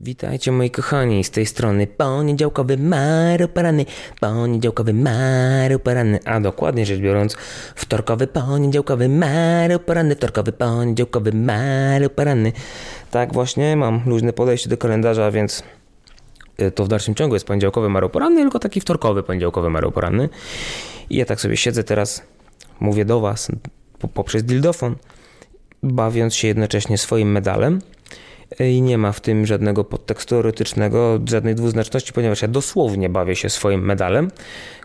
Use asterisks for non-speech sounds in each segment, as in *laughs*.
Witajcie moi kochani, z tej strony poniedziałkowy Maru Parany, poniedziałkowy Maru Parany, a dokładnie rzecz biorąc wtorkowy poniedziałkowy Maru Parany, wtorkowy poniedziałkowy Maru Parany. Tak właśnie, mam luźne podejście do kalendarza, więc y, to w dalszym ciągu jest poniedziałkowy Maru Poranny, tylko taki wtorkowy poniedziałkowy Maru Poranny. I ja tak sobie siedzę teraz, mówię do was poprzez dildofon, bawiąc się jednocześnie swoim medalem, i nie ma w tym żadnego podtekstu erotycznego, żadnej dwuznaczności, ponieważ ja dosłownie bawię się swoim medalem,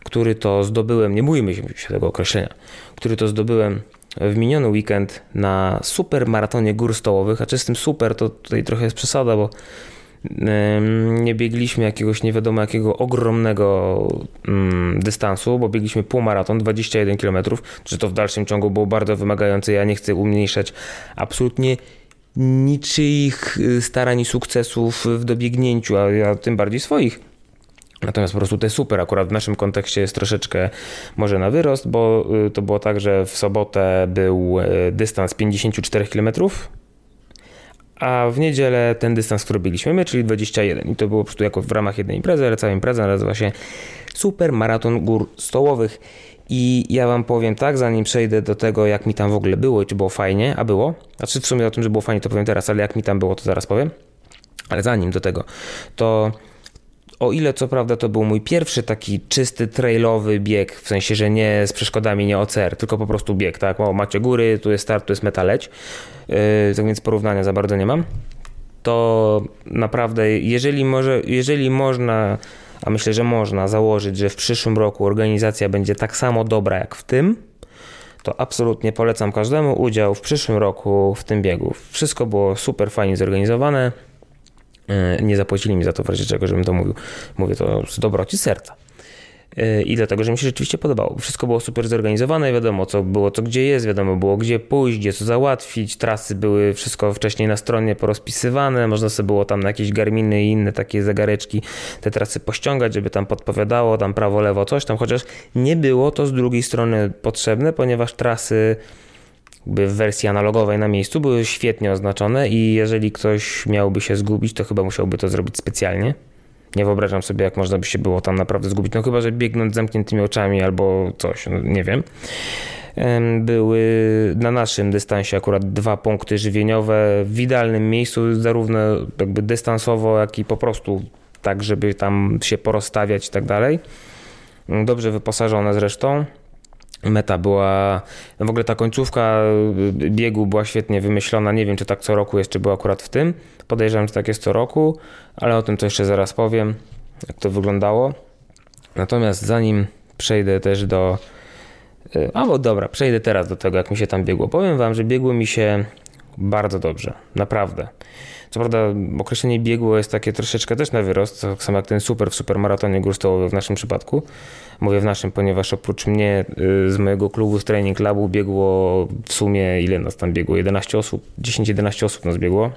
który to zdobyłem, nie bójmy się tego określenia, który to zdobyłem w miniony weekend na super maratonie gór stołowych, a czy z tym super to tutaj trochę jest przesada, bo nie biegliśmy jakiegoś nie wiadomo jakiego ogromnego mm, dystansu, bo biegliśmy półmaraton 21 km, czy to w dalszym ciągu było bardzo wymagające. Ja nie chcę umniejszać absolutnie niczyich y, starań i sukcesów w dobiegnięciu, a ja tym bardziej swoich. Natomiast po prostu to jest super. Akurat w naszym kontekście jest troszeczkę może na wyrost, bo y, to było tak, że w sobotę był y, dystans 54 km, a w niedzielę ten dystans, który byliśmy my, czyli 21. I to było po prostu jako w ramach jednej imprezy, ale cała impreza nazywa się Super Maraton Gór Stołowych. I ja wam powiem tak, zanim przejdę do tego, jak mi tam w ogóle było i czy było fajnie, a było. Znaczy w sumie o tym, że było fajnie, to powiem teraz, ale jak mi tam było, to zaraz powiem. Ale zanim do tego, to o ile co prawda to był mój pierwszy taki czysty trailowy bieg, w sensie, że nie z przeszkodami, nie OCR, tylko po prostu bieg, tak? O, macie góry, tu jest start, tu jest metaleć, yy, tak więc porównania za bardzo nie mam. To naprawdę, jeżeli, może, jeżeli można a myślę, że można założyć, że w przyszłym roku organizacja będzie tak samo dobra jak w tym, to absolutnie polecam każdemu udział w przyszłym roku w tym biegu. Wszystko było super fajnie zorganizowane. E, nie zapłacili mi za to w razie czego, żebym to mówił. Mówię to z dobroci serca. E, i dlatego, że mi się rzeczywiście podobało. Wszystko było super zorganizowane, wiadomo co było, co gdzie jest, wiadomo było gdzie pójść, gdzie co załatwić, trasy były wszystko wcześniej na stronie porozpisywane, można sobie było tam na jakieś garminy i inne takie zegareczki te trasy pościągać, żeby tam podpowiadało, tam prawo, lewo, coś tam, chociaż nie było to z drugiej strony potrzebne, ponieważ trasy w wersji analogowej na miejscu były świetnie oznaczone i jeżeli ktoś miałby się zgubić, to chyba musiałby to zrobić specjalnie. Nie wyobrażam sobie, jak można by się było tam naprawdę zgubić. No chyba, że biegnąc zamkniętymi oczami albo coś, no nie wiem. Były na naszym dystansie akurat dwa punkty żywieniowe w idealnym miejscu, zarówno jakby dystansowo, jak i po prostu tak, żeby tam się porozstawiać i tak dalej. Dobrze wyposażone zresztą. Meta była, w ogóle ta końcówka biegu była świetnie wymyślona. Nie wiem, czy tak co roku jeszcze była akurat w tym. Podejrzewam, że tak jest co roku, ale o tym to jeszcze zaraz powiem, jak to wyglądało. Natomiast zanim przejdę też do. E, a bo dobra, przejdę teraz do tego, jak mi się tam biegło. Powiem Wam, że biegło mi się bardzo dobrze, naprawdę. Co prawda określenie biegło jest takie troszeczkę też na wyrost, tak samo jak ten super w supermaratonie gór w naszym przypadku. Mówię w naszym, ponieważ oprócz mnie y, z mojego klubu z Training Clubu biegło w sumie, ile nas tam biegło? 11 osób, 10-11 osób nas biegło.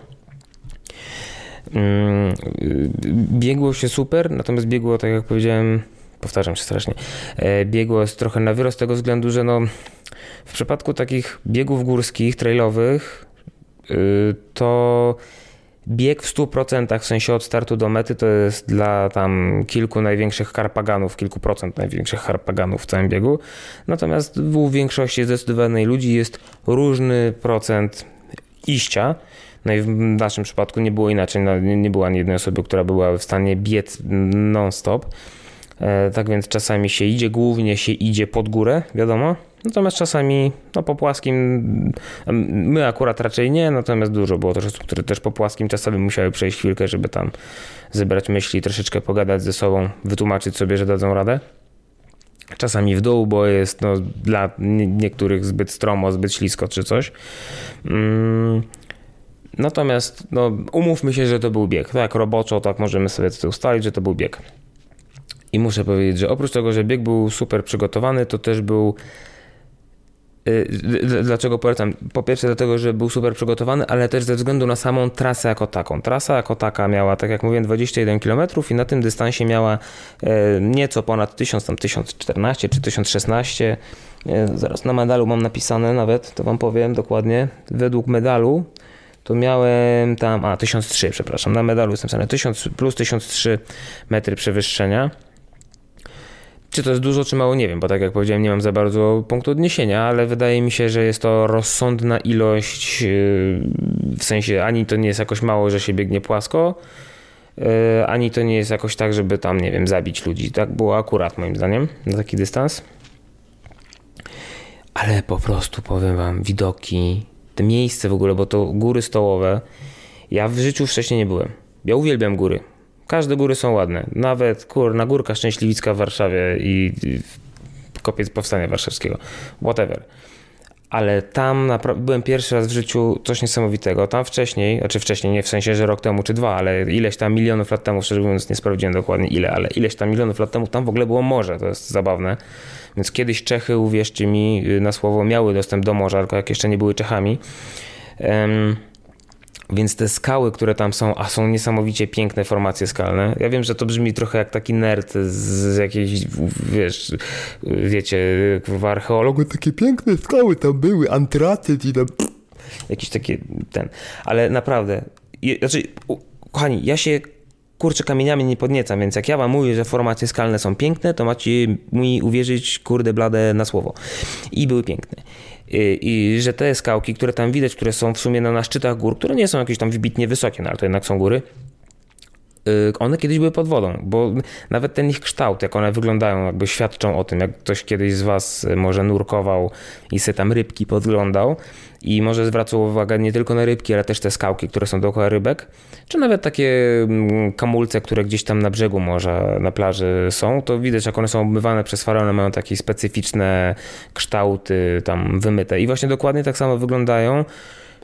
Mm, y, biegło się super, natomiast biegło, tak jak powiedziałem, powtarzam się strasznie, e, biegło jest trochę na wyrost z tego względu, że no, w przypadku takich biegów górskich, trailowych, to bieg w 100% w sensie od startu do mety to jest dla tam kilku największych harpaganów, kilku procent największych harpaganów w całym biegu. Natomiast u większości zdecydowanej ludzi jest różny procent iścia. No i w naszym przypadku nie było inaczej. No, nie była ani jednej osoby, która była w stanie biec non-stop. E, tak więc czasami się idzie, głównie się idzie pod górę, wiadomo. Natomiast czasami no, po płaskim, my akurat raczej nie, natomiast dużo było też osób, które też po płaskim czasami musiały przejść chwilkę, żeby tam zebrać myśli, troszeczkę pogadać ze sobą, wytłumaczyć sobie, że dadzą radę. Czasami w dół, bo jest no, dla niektórych zbyt stromo, zbyt ślisko czy coś. Mm. Natomiast no, umówmy się, że to był bieg. Tak roboczo, tak możemy sobie to ustalić, że to był bieg. I muszę powiedzieć, że oprócz tego, że bieg był super przygotowany, to też był dlaczego polecam? Po pierwsze dlatego, że był super przygotowany, ale też ze względu na samą trasę jako taką. Trasa jako taka miała, tak jak mówiłem, 21 km i na tym dystansie miała e, nieco ponad 1000, tam 1014 czy 1016. E, zaraz na medalu mam napisane nawet, to wam powiem dokładnie. Według medalu to miałem tam, a 1003, przepraszam, na medalu jestem napisane 1000 plus 1003 metry przewyższenia. Czy to jest dużo, czy mało, nie wiem, bo tak jak powiedziałem, nie mam za bardzo punktu odniesienia, ale wydaje mi się, że jest to rozsądna ilość, yy, w sensie ani to nie jest jakoś mało, że się biegnie płasko, yy, ani to nie jest jakoś tak, żeby tam, nie wiem, zabić ludzi. Tak było akurat moim zdaniem na taki dystans. Ale po prostu powiem wam, widoki, te miejsce w ogóle, bo to góry stołowe. Ja w życiu wcześniej nie byłem. Ja uwielbiam góry. Każde góry są ładne. Nawet kur, na Górka Szczęśliwicka w Warszawie i, kopiec Powstania Warszawskiego. Whatever. Ale tam byłem pierwszy raz w życiu coś niesamowitego. Tam wcześniej, znaczy wcześniej, nie w sensie, że rok temu czy dwa, ale ileś tam milionów lat temu, szczerze mówiąc nie sprawdziłem dokładnie ile, ale ileś tam milionów lat temu tam w ogóle było morze. To jest zabawne. Więc kiedyś Czechy, uwierzcie mi na słowo, miały dostęp do morza, tylko jak jeszcze nie były Czechami. Um, więc te skały, które tam są, a są niesamowicie piękne formacje skalne. Ja wiem, że to brzmi trochę jak taki nerd z jakiejś, wiesz, wiecie, w archeologu, takie piękne skały tam były, antracyt i tam... Jakiś taki ten. Ale naprawdę, znaczy, kochani, ja się kurczę kamieniami nie podniecam, więc jak ja wam mówię, że formacje skalne są piękne, to macie mi uwierzyć, kurde blade na słowo. I były piękne. I, I, że te skałki, które tam widać, które są w sumie na, na szczytach gór, które nie są jakieś tam wybitnie wysokie, no ale to jednak są góry, y, one kiedyś były pod wodą, bo nawet ten ich kształt, jak one wyglądają, jakby świadczą o tym, jak ktoś kiedyś z Was może nurkował i sobie tam rybki podglądał, i może zwracał uwagę nie tylko na rybki, ale też te skałki, które są dookoła rybek, czy nawet takie mm, kamulce, które gdzieś tam na brzegu morza, na plaży są, to widać jak one są obmywane przez faraony, mają takie specyficzne kształty tam wymyte i właśnie dokładnie tak samo wyglądają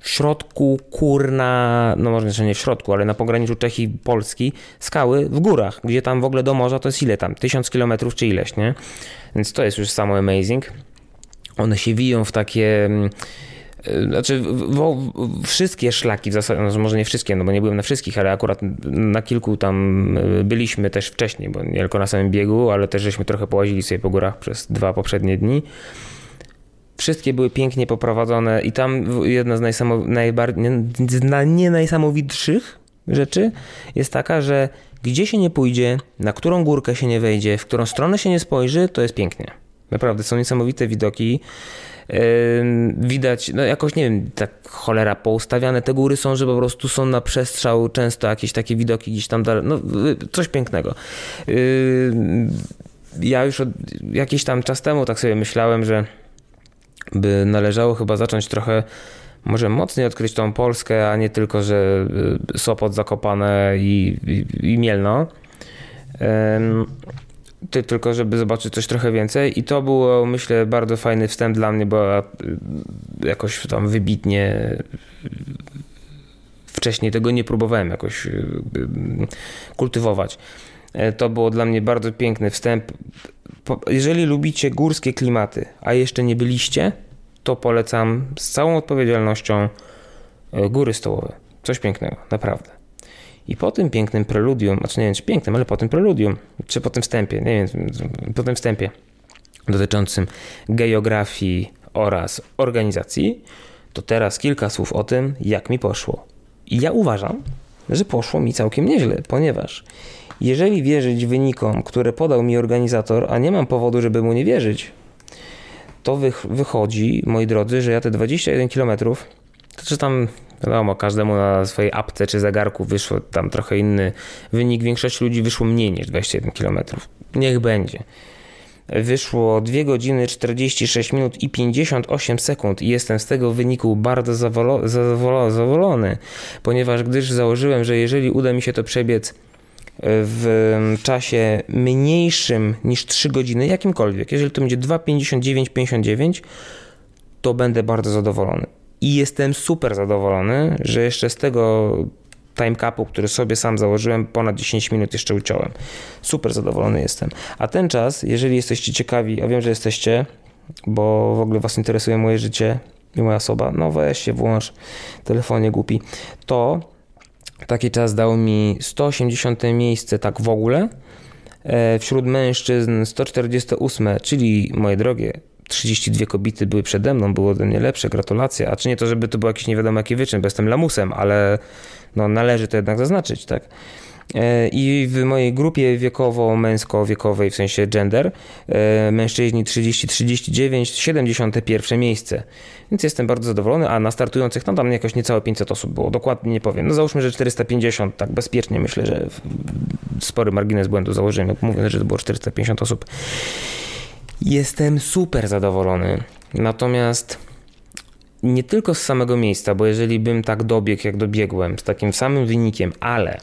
w środku kurna, no może nie w środku, ale na pograniczu Czech i Polski, skały w górach, gdzie tam w ogóle do morza to jest ile tam, tysiąc kilometrów czy ileś, nie? Więc to jest już samo amazing. One się wiją w takie Y, znaczy, wszystkie szlaki w zasadzie, no może nie wszystkie, no bo nie byłem na wszystkich, ale akurat na kilku tam y, byliśmy też wcześniej, bo nie tylko na samym biegu, ale też żeśmy trochę połazili sobie po górach przez dwa poprzednie dni. Wszystkie były pięknie poprowadzone i tam jedna z najsamo, najbardziej, nie, nie najsamowitszych rzeczy jest taka, że gdzie się nie pójdzie, na którą górkę się nie wejdzie, w którą stronę się nie spojrzy, to jest pięknie. Naprawdę są niesamowite widoki widać, no jakoś nie wiem, tak cholera poustawiane te góry są, że po prostu są na przestrzał często jakieś takie widoki gdzieś tam dalej, no y, coś pięknego. Ja już od jakiś tam czas temu tak sobie myślałem, że by należało chyba zacząć trochę może mocniej odkryć tą Polskę, a nie tylko, że y, Sopot, Zakopane i, i, i Mielno ty, tylko żeby zobaczyć coś trochę więcej i to było myślę bardzo fajny wstęp dla mnie, bo y, jakoś tam wybitnie wcześniej tego nie próbowałem jakoś y, kultywować. E, to było dla mnie bardzo piękny wstęp. Jeżeli lubicie górskie klimaty, a jeszcze nie byliście, to polecam z całą odpowiedzialnością e, góry stołowe. Coś pięknego, naprawdę. I po tym pięknym preludium, znaczy nie wiem czy pięknym, ale po tym preludium, czy po tym wstępie, nie wiem, po tym wstępie dotyczącym geografii oraz organizacji, to teraz kilka słów o tym, jak mi poszło. I ja uważam, że poszło mi całkiem nieźle, ponieważ jeżeli wierzyć wynikom, które podał mi organizator, a nie mam powodu, żeby mu nie wierzyć, to wychodzi, moi drodzy, że ja te 21 km, to czy tam Wiadomo, każdemu na swojej apce czy zegarku wyszło tam trochę inny wynik. Większość ludzi wyszło mniej niż 21 km. Niech będzie. Wyszło 2 godziny 46 minut i 58 sekund i jestem z tego wyniku bardzo zadowolony, ponieważ gdyż założyłem, że jeżeli uda mi się to przebiec w czasie mniejszym niż 3 godziny, jakimkolwiek, jeżeli to będzie 2,59,59, to będę bardzo zadowolony. I jestem super zadowolony, że jeszcze z tego time capu, który sobie sam założyłem, ponad 10 minut jeszcze uciąłem. Super zadowolony jestem. A ten czas, jeżeli jesteście ciekawi, a wiem, że jesteście, bo w ogóle Was interesuje moje życie i moja osoba, no weź się włącz, telefonie głupi, to taki czas dał mi 180 miejsce tak w ogóle, e, wśród mężczyzn 148, czyli moje drogie, 32 kobiety były przede mną, było ode mnie lepsze, gratulacje. A czy nie to, żeby to był jakiś nie wiadomo jaki wyczyn, bo jestem lamusem, ale no, należy to jednak zaznaczyć, tak? E, I w mojej grupie wiekowo-męsko-wiekowej, w sensie gender, e, mężczyźni 30-39, 71 miejsce. Więc jestem bardzo zadowolony, a na startujących no tam jakoś niecałe 500 osób było, dokładnie nie powiem. No załóżmy, że 450, tak bezpiecznie myślę, że spory margines błędu założyłem, mówiąc, że to było 450 osób. Jestem super zadowolony. Natomiast nie tylko z samego miejsca, bo jeżeli bym tak dobiegł, jak dobiegłem, z takim samym wynikiem, ale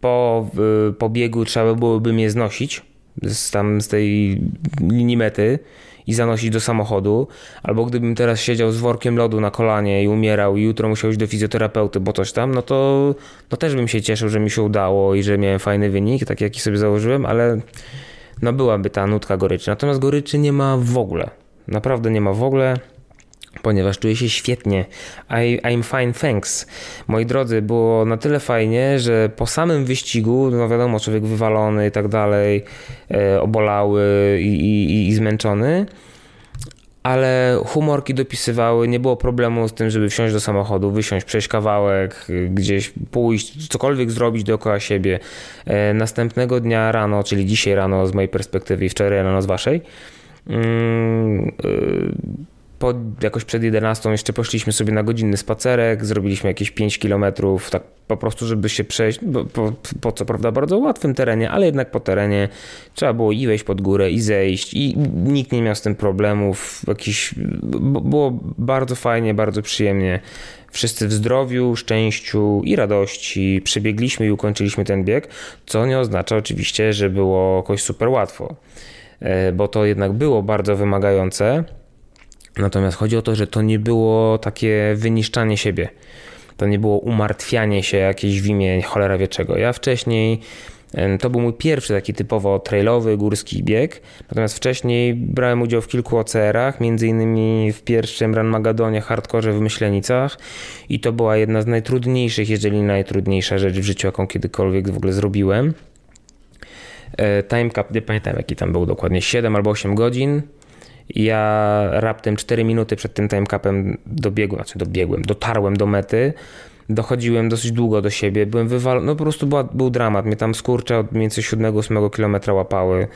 po y, pobiegu trzeba byłoby mnie znosić z, tam, z tej linii mety i zanosić do samochodu, albo gdybym teraz siedział z workiem lodu na kolanie i umierał i jutro musiał iść do fizjoterapeuty, bo coś tam, no to no też bym się cieszył, że mi się udało i że miałem fajny wynik, taki jaki sobie założyłem, ale no byłaby ta nutka goryczy. Natomiast goryczy nie ma w ogóle. Naprawdę nie ma w ogóle ponieważ czuję się świetnie. I, I'm fine, thanks. Moi drodzy, było na tyle fajnie, że po samym wyścigu, no wiadomo, człowiek wywalony i tak dalej, e, obolały i, i, i zmęczony, ale humorki dopisywały, nie było problemu z tym, żeby wsiąść do samochodu, wysiąść, przejść kawałek, gdzieś pójść, cokolwiek zrobić dookoła siebie. E, następnego dnia rano, czyli dzisiaj rano z mojej perspektywy i wczoraj rano z waszej, mm, e, po, jakoś przed 11 jeszcze poszliśmy sobie na godzinny spacerek, zrobiliśmy jakieś 5 kilometrów, tak po prostu, żeby się przejść, po, po, po, co prawda bardzo łatwym terenie, ale jednak po terenie trzeba było i wejść pod górę i zejść i nikt nie miał z tym problemów, jakiś, było bardzo fajnie, bardzo przyjemnie. Wszyscy w zdrowiu, szczęściu i radości. Przebiegliśmy i ukończyliśmy ten bieg, co nie oznacza oczywiście, że było jakoś super łatwo, e, bo to jednak było bardzo wymagające Natomiast chodzi o to, że to nie było takie wyniszczanie siebie. To nie było umartwianie się jakieś w imię cholera wie czego. Ja wcześniej to był mój pierwszy taki typowo trailowy, górski bieg. Natomiast wcześniej brałem udział w kilku OCR-ach, między innymi w pierwszym Run Magadonie Hardkorze w Myślenicach i to była jedna z najtrudniejszych, jeżeli najtrudniejsza rzecz w życiu, jaką kiedykolwiek w ogóle zrobiłem. E, time cap, nie pamiętam jaki tam był dokładnie, 7 albo 8 godzin. Ja raptem 4 minuty przed tym timecapem dobiegłem, znaczy dobiegłem, dotarłem do mety. Dochodziłem dosyć długo do siebie, byłem wywalony, no po prostu była, był dramat. Mnie tam skurcze od więcej 7-8 km łapały.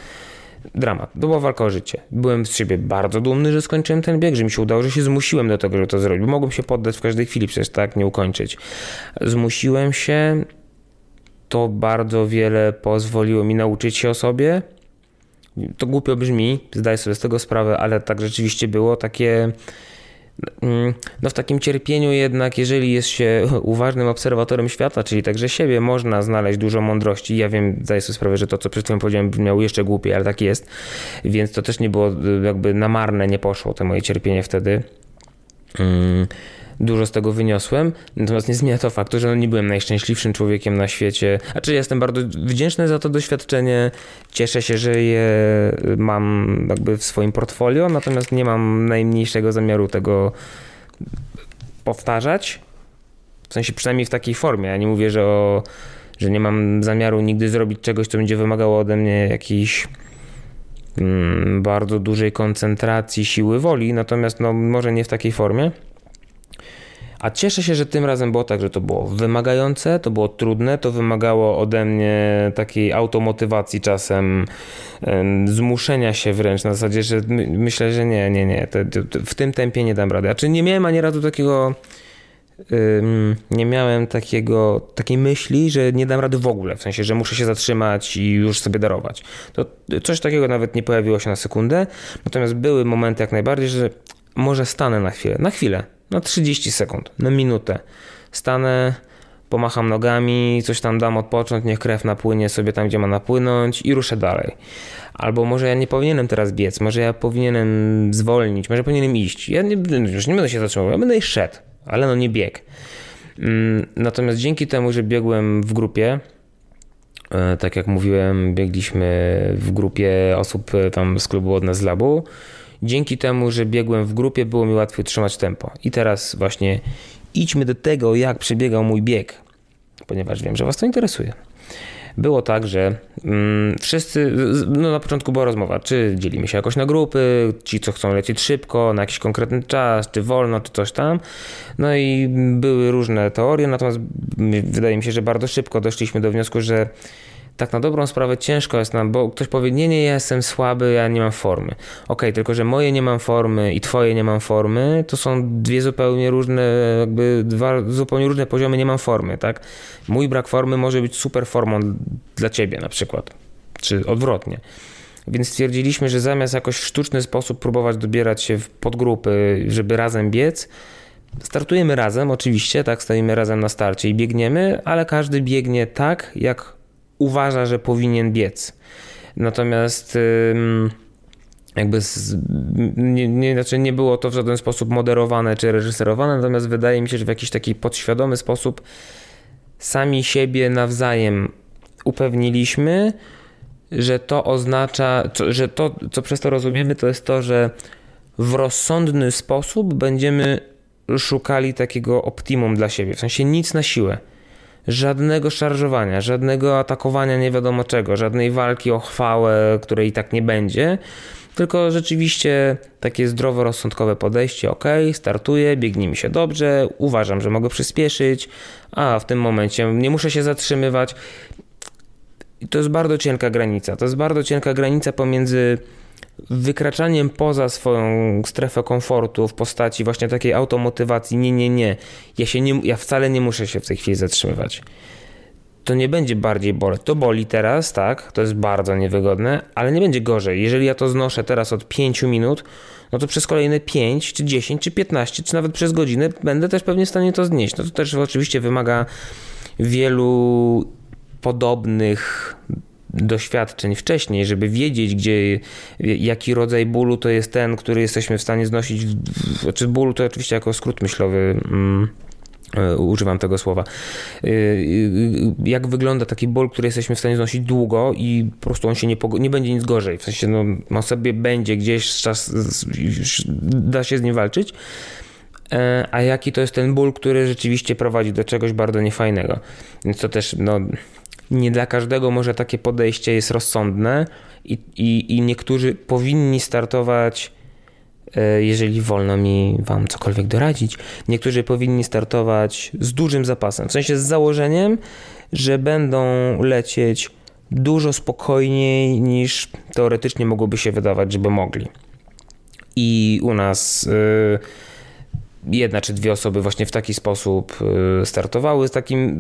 Dramat. To była walka o życie. Byłem z siebie bardzo dumny, że skończyłem ten bieg, że mi się udało, że się zmusiłem do tego, żeby to zrobić. Mogłem się poddać w każdej chwili, przecież tak, nie ukończyć. Zmusiłem się, to bardzo wiele pozwoliło mi nauczyć się o sobie, to głupio brzmi, zdaję sobie z tego sprawę, ale tak rzeczywiście było takie mm, no w takim cierpieniu jednak, jeżeli jest się *laughs* uważnym obserwatorem świata, czyli także siebie, można znaleźć dużo mądrości. Ja wiem, zdaję sobie sprawę, że to, co przed chwilą powiedziałem, brzmiało jeszcze głupiej, ale tak jest. Więc to też nie było jakby na marne, nie poszło to moje cierpienie wtedy. Mm dużo z tego wyniosłem, natomiast nie zmienia to faktu, że no nie byłem najszczęśliwszym człowiekiem na świecie. A czy jestem bardzo wdzięczny za to doświadczenie, cieszę się, że je mam jakby w swoim portfolio, natomiast nie mam najmniejszego zamiaru tego powtarzać. W sensie przynajmniej w takiej formie. Ja nie mówię, że, o, że nie mam zamiaru nigdy zrobić czegoś, co będzie wymagało ode mnie jakiejś mm, bardzo dużej koncentracji siły woli, natomiast no, może nie w takiej formie. A cieszę się, że tym razem było tak, że to było wymagające, to było trudne, to wymagało ode mnie takiej automotywacji czasem, zmuszenia się wręcz na zasadzie, że myślę, że nie, nie, nie, w tym tempie nie dam rady. A czy nie miałem ani razu takiego nie miałem takiego, takiej myśli, że nie dam rady w ogóle, w sensie, że muszę się zatrzymać i już sobie darować. To coś takiego nawet nie pojawiło się na sekundę, natomiast były momenty jak najbardziej, że może stanę na chwilę, na chwilę, na 30 sekund, na minutę. Stanę, pomacham nogami, coś tam dam odpocząć, niech krew napłynie sobie tam, gdzie ma napłynąć i ruszę dalej. Albo może ja nie powinienem teraz biec, może ja powinienem zwolnić, może powinienem iść. Ja nie, już nie będę się zatrzymał, ja będę szedł, ale no nie bieg. Mm, natomiast dzięki temu, że biegłem w grupie, e, tak jak mówiłem, biegliśmy w grupie osób e, tam z klubu od nas z labu, Dzięki temu, że biegłem w grupie, było mi łatwiej utrzymać tempo. I teraz właśnie idźmy do tego, jak przebiegał mój bieg, ponieważ wiem, że Was to interesuje. było tak, że mm, wszyscy, no na początku była rozmowa, czy dzielimy się jakoś na grupy, ci co chcą lecieć szybko, na jakiś konkretny czas, czy wolno, czy coś tam. No i były różne teorie, natomiast wydaje mi się, że bardzo szybko doszliśmy do wniosku, że tak na dobrą sprawę ciężko jest nam, bo ktoś powie, nie, nie, ja jestem słaby, ja nie mam formy. Ok, tylko że moje nie mam formy i twoje nie mam formy, to są dwie zupełnie różne, jakby dwa zupełnie różne poziomy nie mam formy, tak? Mój brak formy może być super formą dla ciebie na przykład, czy odwrotnie. Więc stwierdziliśmy, że zamiast jakoś w sztuczny sposób próbować dobierać się w podgrupy, żeby razem biec, startujemy razem, oczywiście, tak, stoimy razem na starcie i biegniemy, ale każdy biegnie tak, jak uważa, że powinien biec. Natomiast jakby z, nie, nie, znaczy nie było to w żaden sposób moderowane czy reżyserowane, natomiast wydaje mi się, że w jakiś taki podświadomy sposób sami siebie nawzajem upewniliśmy, że to oznacza, że to, co przez to rozumiemy, to jest to, że w rozsądny sposób będziemy szukali takiego optimum dla siebie, w sensie nic na siłę żadnego szarżowania, żadnego atakowania nie wiadomo czego, żadnej walki o chwałę, której i tak nie będzie, tylko rzeczywiście takie zdroworozsądkowe podejście, ok, startuję, biegnie mi się dobrze, uważam, że mogę przyspieszyć, a w tym momencie nie muszę się zatrzymywać. I to jest bardzo cienka granica. To jest bardzo cienka granica pomiędzy wykraczaniem poza swoją strefę komfortu w postaci właśnie takiej automotywacji, nie, nie, nie, ja, się nie, ja wcale nie muszę się w tej chwili zatrzymywać. To nie będzie bardziej boleć. To boli teraz, tak, to jest bardzo niewygodne, ale nie będzie gorzej. Jeżeli ja to znoszę teraz od 5 minut, no to przez kolejne 5, czy 10, czy 15, czy nawet przez godzinę będę też pewnie w stanie to znieść. No to też oczywiście wymaga wielu podobnych doświadczeń wcześniej, żeby wiedzieć, gdzie, jaki rodzaj bólu to jest ten, który jesteśmy w stanie znosić. Znaczy ból to oczywiście jako skrót myślowy. Mm, e, używam tego słowa. E, jak wygląda taki ból, który jesteśmy w stanie znosić długo i po prostu on się nie, nie będzie nic gorzej. W sensie, no, on sobie będzie gdzieś czas, da się z nim walczyć. E, a jaki to jest ten ból, który rzeczywiście prowadzi do czegoś bardzo niefajnego. Więc to też, no, nie dla każdego może takie podejście jest rozsądne i, i, i niektórzy powinni startować, e, jeżeli wolno mi Wam cokolwiek doradzić, niektórzy powinni startować z dużym zapasem, w sensie z założeniem, że będą lecieć dużo spokojniej niż teoretycznie mogłoby się wydawać, żeby mogli. I u nas. Yy, jedna czy dwie osoby właśnie w taki sposób y, startowały, z takim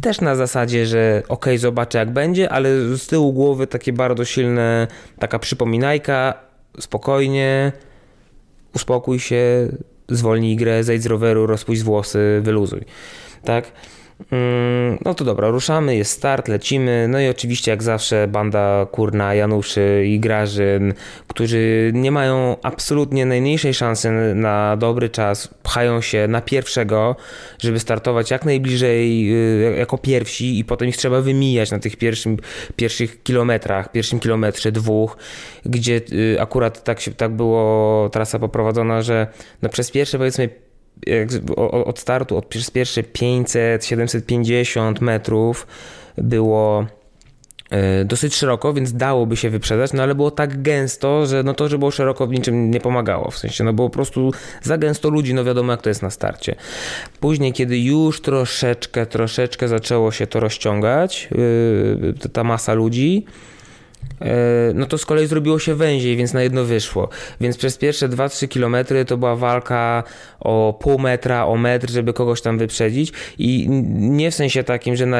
też na zasadzie, że ok, zobaczę jak będzie, ale z tyłu głowy takie bardzo silne, taka przypominajka, spokojnie, uspokój się, zwolnij grę, zejdź z roweru, rozpuść włosy, wyluzuj. Tak? Mm, no to dobra, ruszamy, jest start, lecimy. No i oczywiście, jak zawsze, banda kurna, Januszy i Grażyn, którzy nie mają absolutnie najmniejszej szansy na dobry czas, pchają się na pierwszego, żeby startować jak najbliżej y, jako pierwsi, i potem ich trzeba wymijać na tych pierwszym, pierwszych kilometrach, pierwszym kilometrze, dwóch, gdzie y, akurat tak, się, tak było trasa poprowadzona, że no przez pierwsze powiedzmy od startu, od pierwsze 500, 750 metrów było e, dosyć szeroko, więc dałoby się wyprzedzać, no ale było tak gęsto, że no to, że było szeroko w niczym nie pomagało, w sensie, no było po prostu za gęsto ludzi, no wiadomo jak to jest na starcie. Później, kiedy już troszeczkę, troszeczkę zaczęło się to rozciągać, yy, ta masa ludzi, no to z kolei zrobiło się węziej, więc na jedno wyszło. Więc przez pierwsze 2-3 kilometry to była walka o pół metra, o metr, żeby kogoś tam wyprzedzić i nie w sensie takim, że na,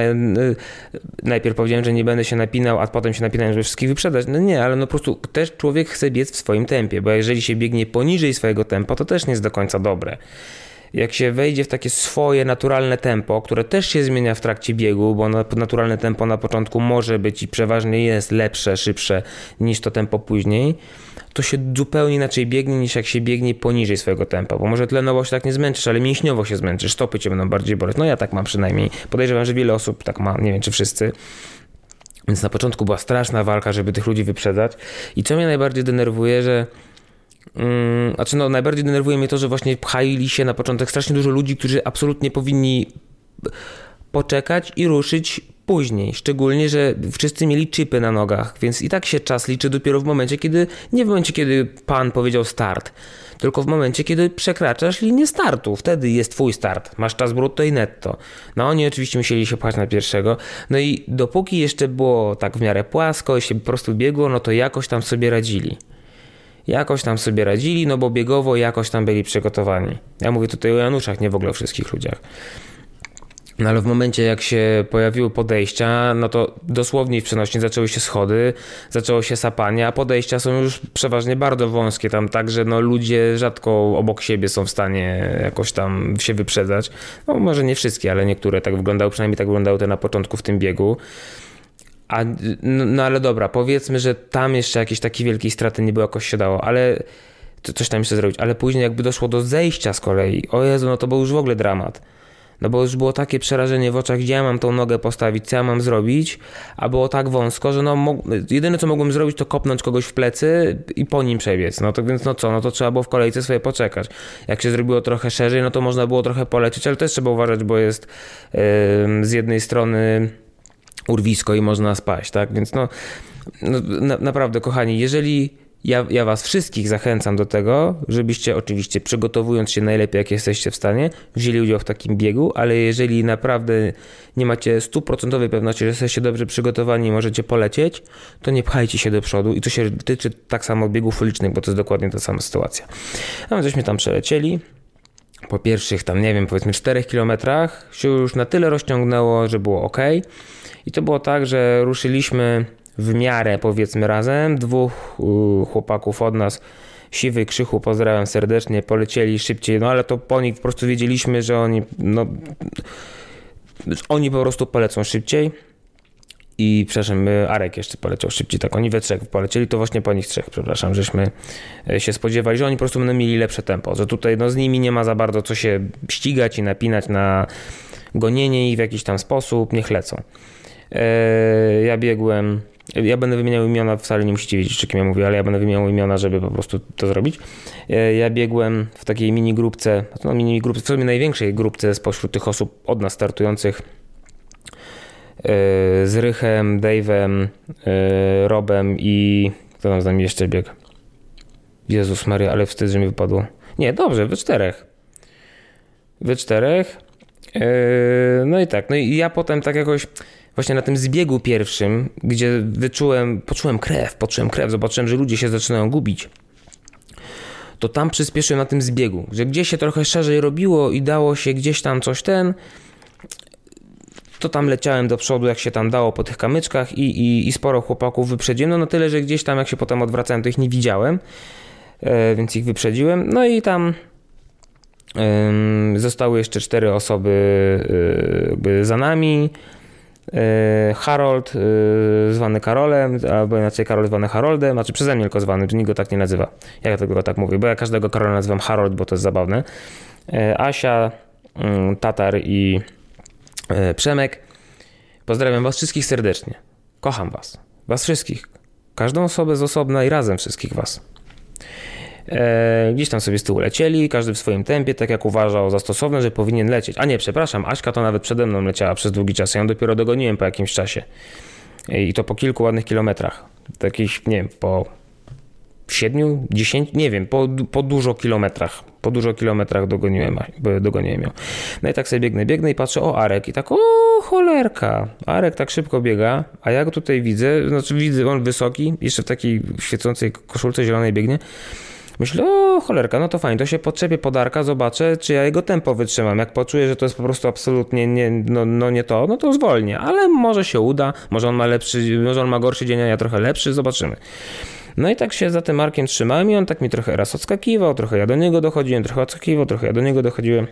najpierw powiedziałem, że nie będę się napinał, a potem się napinałem, żeby wszystkich wyprzedać. No nie, ale no po prostu też człowiek chce biec w swoim tempie, bo jeżeli się biegnie poniżej swojego tempa, to też nie jest do końca dobre jak się wejdzie w takie swoje naturalne tempo, które też się zmienia w trakcie biegu, bo naturalne tempo na początku może być i przeważnie jest lepsze, szybsze niż to tempo później, to się zupełnie inaczej biegnie niż jak się biegnie poniżej swojego tempa, bo może tlenowo się tak nie zmęczysz, ale mięśniowo się zmęczysz, stopy cię będą bardziej boleć. No ja tak mam przynajmniej. Podejrzewam, że wiele osób tak ma, nie wiem czy wszyscy. Więc na początku była straszna walka, żeby tych ludzi wyprzedzać. I co mnie najbardziej denerwuje, że Hmm, znaczy no, najbardziej denerwuje mnie to, że właśnie pchali się na początek strasznie dużo ludzi, którzy absolutnie powinni poczekać i ruszyć później. Szczególnie, że wszyscy mieli chipy na nogach, więc i tak się czas liczy dopiero w momencie, kiedy, nie w momencie, kiedy pan powiedział start, tylko w momencie, kiedy przekraczasz linię startu. Wtedy jest twój start. Masz czas brutto i netto. No oni oczywiście musieli się pchać na pierwszego. No i dopóki jeszcze było tak w miarę płasko i się po prostu biegło, no to jakoś tam sobie radzili jakoś tam sobie radzili, no bo biegowo jakoś tam byli przygotowani. Ja mówię tutaj o Januszach, nie w ogóle o wszystkich ludziach. No ale w momencie, jak się pojawiły podejścia, no to dosłownie w przenośni zaczęły się schody, zaczęło się sapanie, a podejścia są już przeważnie bardzo wąskie tam, tak, że no ludzie rzadko obok siebie są w stanie jakoś tam się wyprzedzać. No może nie wszystkie, ale niektóre tak wyglądały, przynajmniej tak wyglądały te na początku w tym biegu. A, no, no ale dobra, powiedzmy, że tam jeszcze jakiejś takiej wielkiej straty nie było, jakoś się dało, ale coś tam jeszcze zrobić. Ale później jakby doszło do zejścia z kolei, o Jezu, no to był już w ogóle dramat. No bo już było takie przerażenie w oczach, gdzie ja mam tą nogę postawić, co ja mam zrobić, a było tak wąsko, że no, jedyne co mogłem zrobić to kopnąć kogoś w plecy i po nim przebiec. No to więc no co, no to trzeba było w kolejce sobie poczekać. Jak się zrobiło trochę szerzej, no to można było trochę polecieć, ale też trzeba uważać, bo jest yy, z jednej strony urwisko i można spaść, tak? Więc no, no na, naprawdę, kochani, jeżeli ja, ja Was wszystkich zachęcam do tego, żebyście oczywiście przygotowując się najlepiej, jak jesteście w stanie, wzięli udział w takim biegu, ale jeżeli naprawdę nie macie stuprocentowej pewności, że jesteście dobrze przygotowani i możecie polecieć, to nie pchajcie się do przodu i to się tyczy tak samo biegów ulicznych, bo to jest dokładnie ta sama sytuacja. A my żeśmy tam przelecieli, po pierwszych tam, nie wiem, powiedzmy 4 kilometrach się już na tyle rozciągnęło, że było ok. I to było tak, że ruszyliśmy w miarę powiedzmy razem. Dwóch chłopaków od nas, Siwy, Krzychu, pozdrawiam serdecznie, polecieli szybciej, no ale to po nich po prostu wiedzieliśmy, że oni, no, oni po prostu polecą szybciej. I przepraszam, Arek jeszcze poleciał szybciej, tak oni we trzech polecieli, to właśnie po nich trzech, przepraszam, żeśmy e, się spodziewali, że oni po prostu będą mieli lepsze tempo, że tutaj no, z nimi nie ma za bardzo co się ścigać i napinać na gonienie ich w jakiś tam sposób, niech lecą. E, ja biegłem ja będę wymieniał imiona, wcale nie musicie wiedzieć, czy kim ja mówię, ale ja będę wymieniał imiona, żeby po prostu to zrobić. E, ja biegłem w takiej mini grupce, no mini grupce, w sumie największej grupce spośród tych osób od nas startujących z Rychem, Dave'em, e, Robem i kto tam z nami jeszcze biegł? Jezus Maria, ale wstyd, że mi wypadło. Nie, dobrze, we czterech. We czterech. No i tak, no i ja potem tak jakoś właśnie na tym zbiegu pierwszym, gdzie wyczułem, poczułem krew, poczułem krew, zobaczyłem, że ludzie się zaczynają gubić, to tam przyspieszyłem na tym zbiegu, że gdzieś się trochę szerzej robiło i dało się gdzieś tam coś ten, to tam leciałem do przodu, jak się tam dało po tych kamyczkach i, i, i sporo chłopaków wyprzedziłem, no na tyle, że gdzieś tam jak się potem odwracałem, to ich nie widziałem, e, więc ich wyprzedziłem, no i tam zostały jeszcze cztery osoby e, za nami, E, Harold, zwany Karolem, albo inaczej Karol zwany Haroldem, znaczy przeze mnie tylko zwany, nikt go tak nie nazywa. Ja tego tak mówię, bo ja każdego Karola nazywam Harold, bo to jest zabawne. Asia, mm, Tatar i Przemek. Pozdrawiam was wszystkich serdecznie. Kocham was. Was wszystkich. Każdą osobę z osobna i razem wszystkich was. E, gdzieś tam sobie z tyłu lecieli, każdy w swoim tempie, tak jak uważał za stosowne, że powinien lecieć. A nie, przepraszam, Aśka to nawet przede mną leciała przez długi czas. Ja ją dopiero dogoniłem po jakimś czasie. E, I to po kilku ładnych kilometrach. Takich, nie wiem, po siedmiu, dziesięciu, nie wiem, po, po dużo kilometrach. Po dużo kilometrach dogoniłem, dogoniłem ją. No i tak sobie biegnę, biegnę i patrzę, o Arek i tak, o cholerka. Arek tak szybko biega, a ja go tutaj widzę, znaczy widzę, on wysoki, jeszcze w takiej świecącej koszulce zielonej biegnie. Myślę, o cholerka, no to fajnie, to się podczepię podarka, zobaczę, czy ja jego tempo wytrzymam. Jak poczuję, że to jest po prostu absolutnie nie, no, no nie to, no to zwolnię, ale może się uda, może on ma lepszy, może on ma gorszy dzień, a ja trochę lepszy, zobaczymy. No i tak się za tym Markiem trzymałem i on tak mi trochę raz odskakiwał, trochę ja do niego dochodziłem, trochę odskakiwał, trochę ja do niego dochodziłem.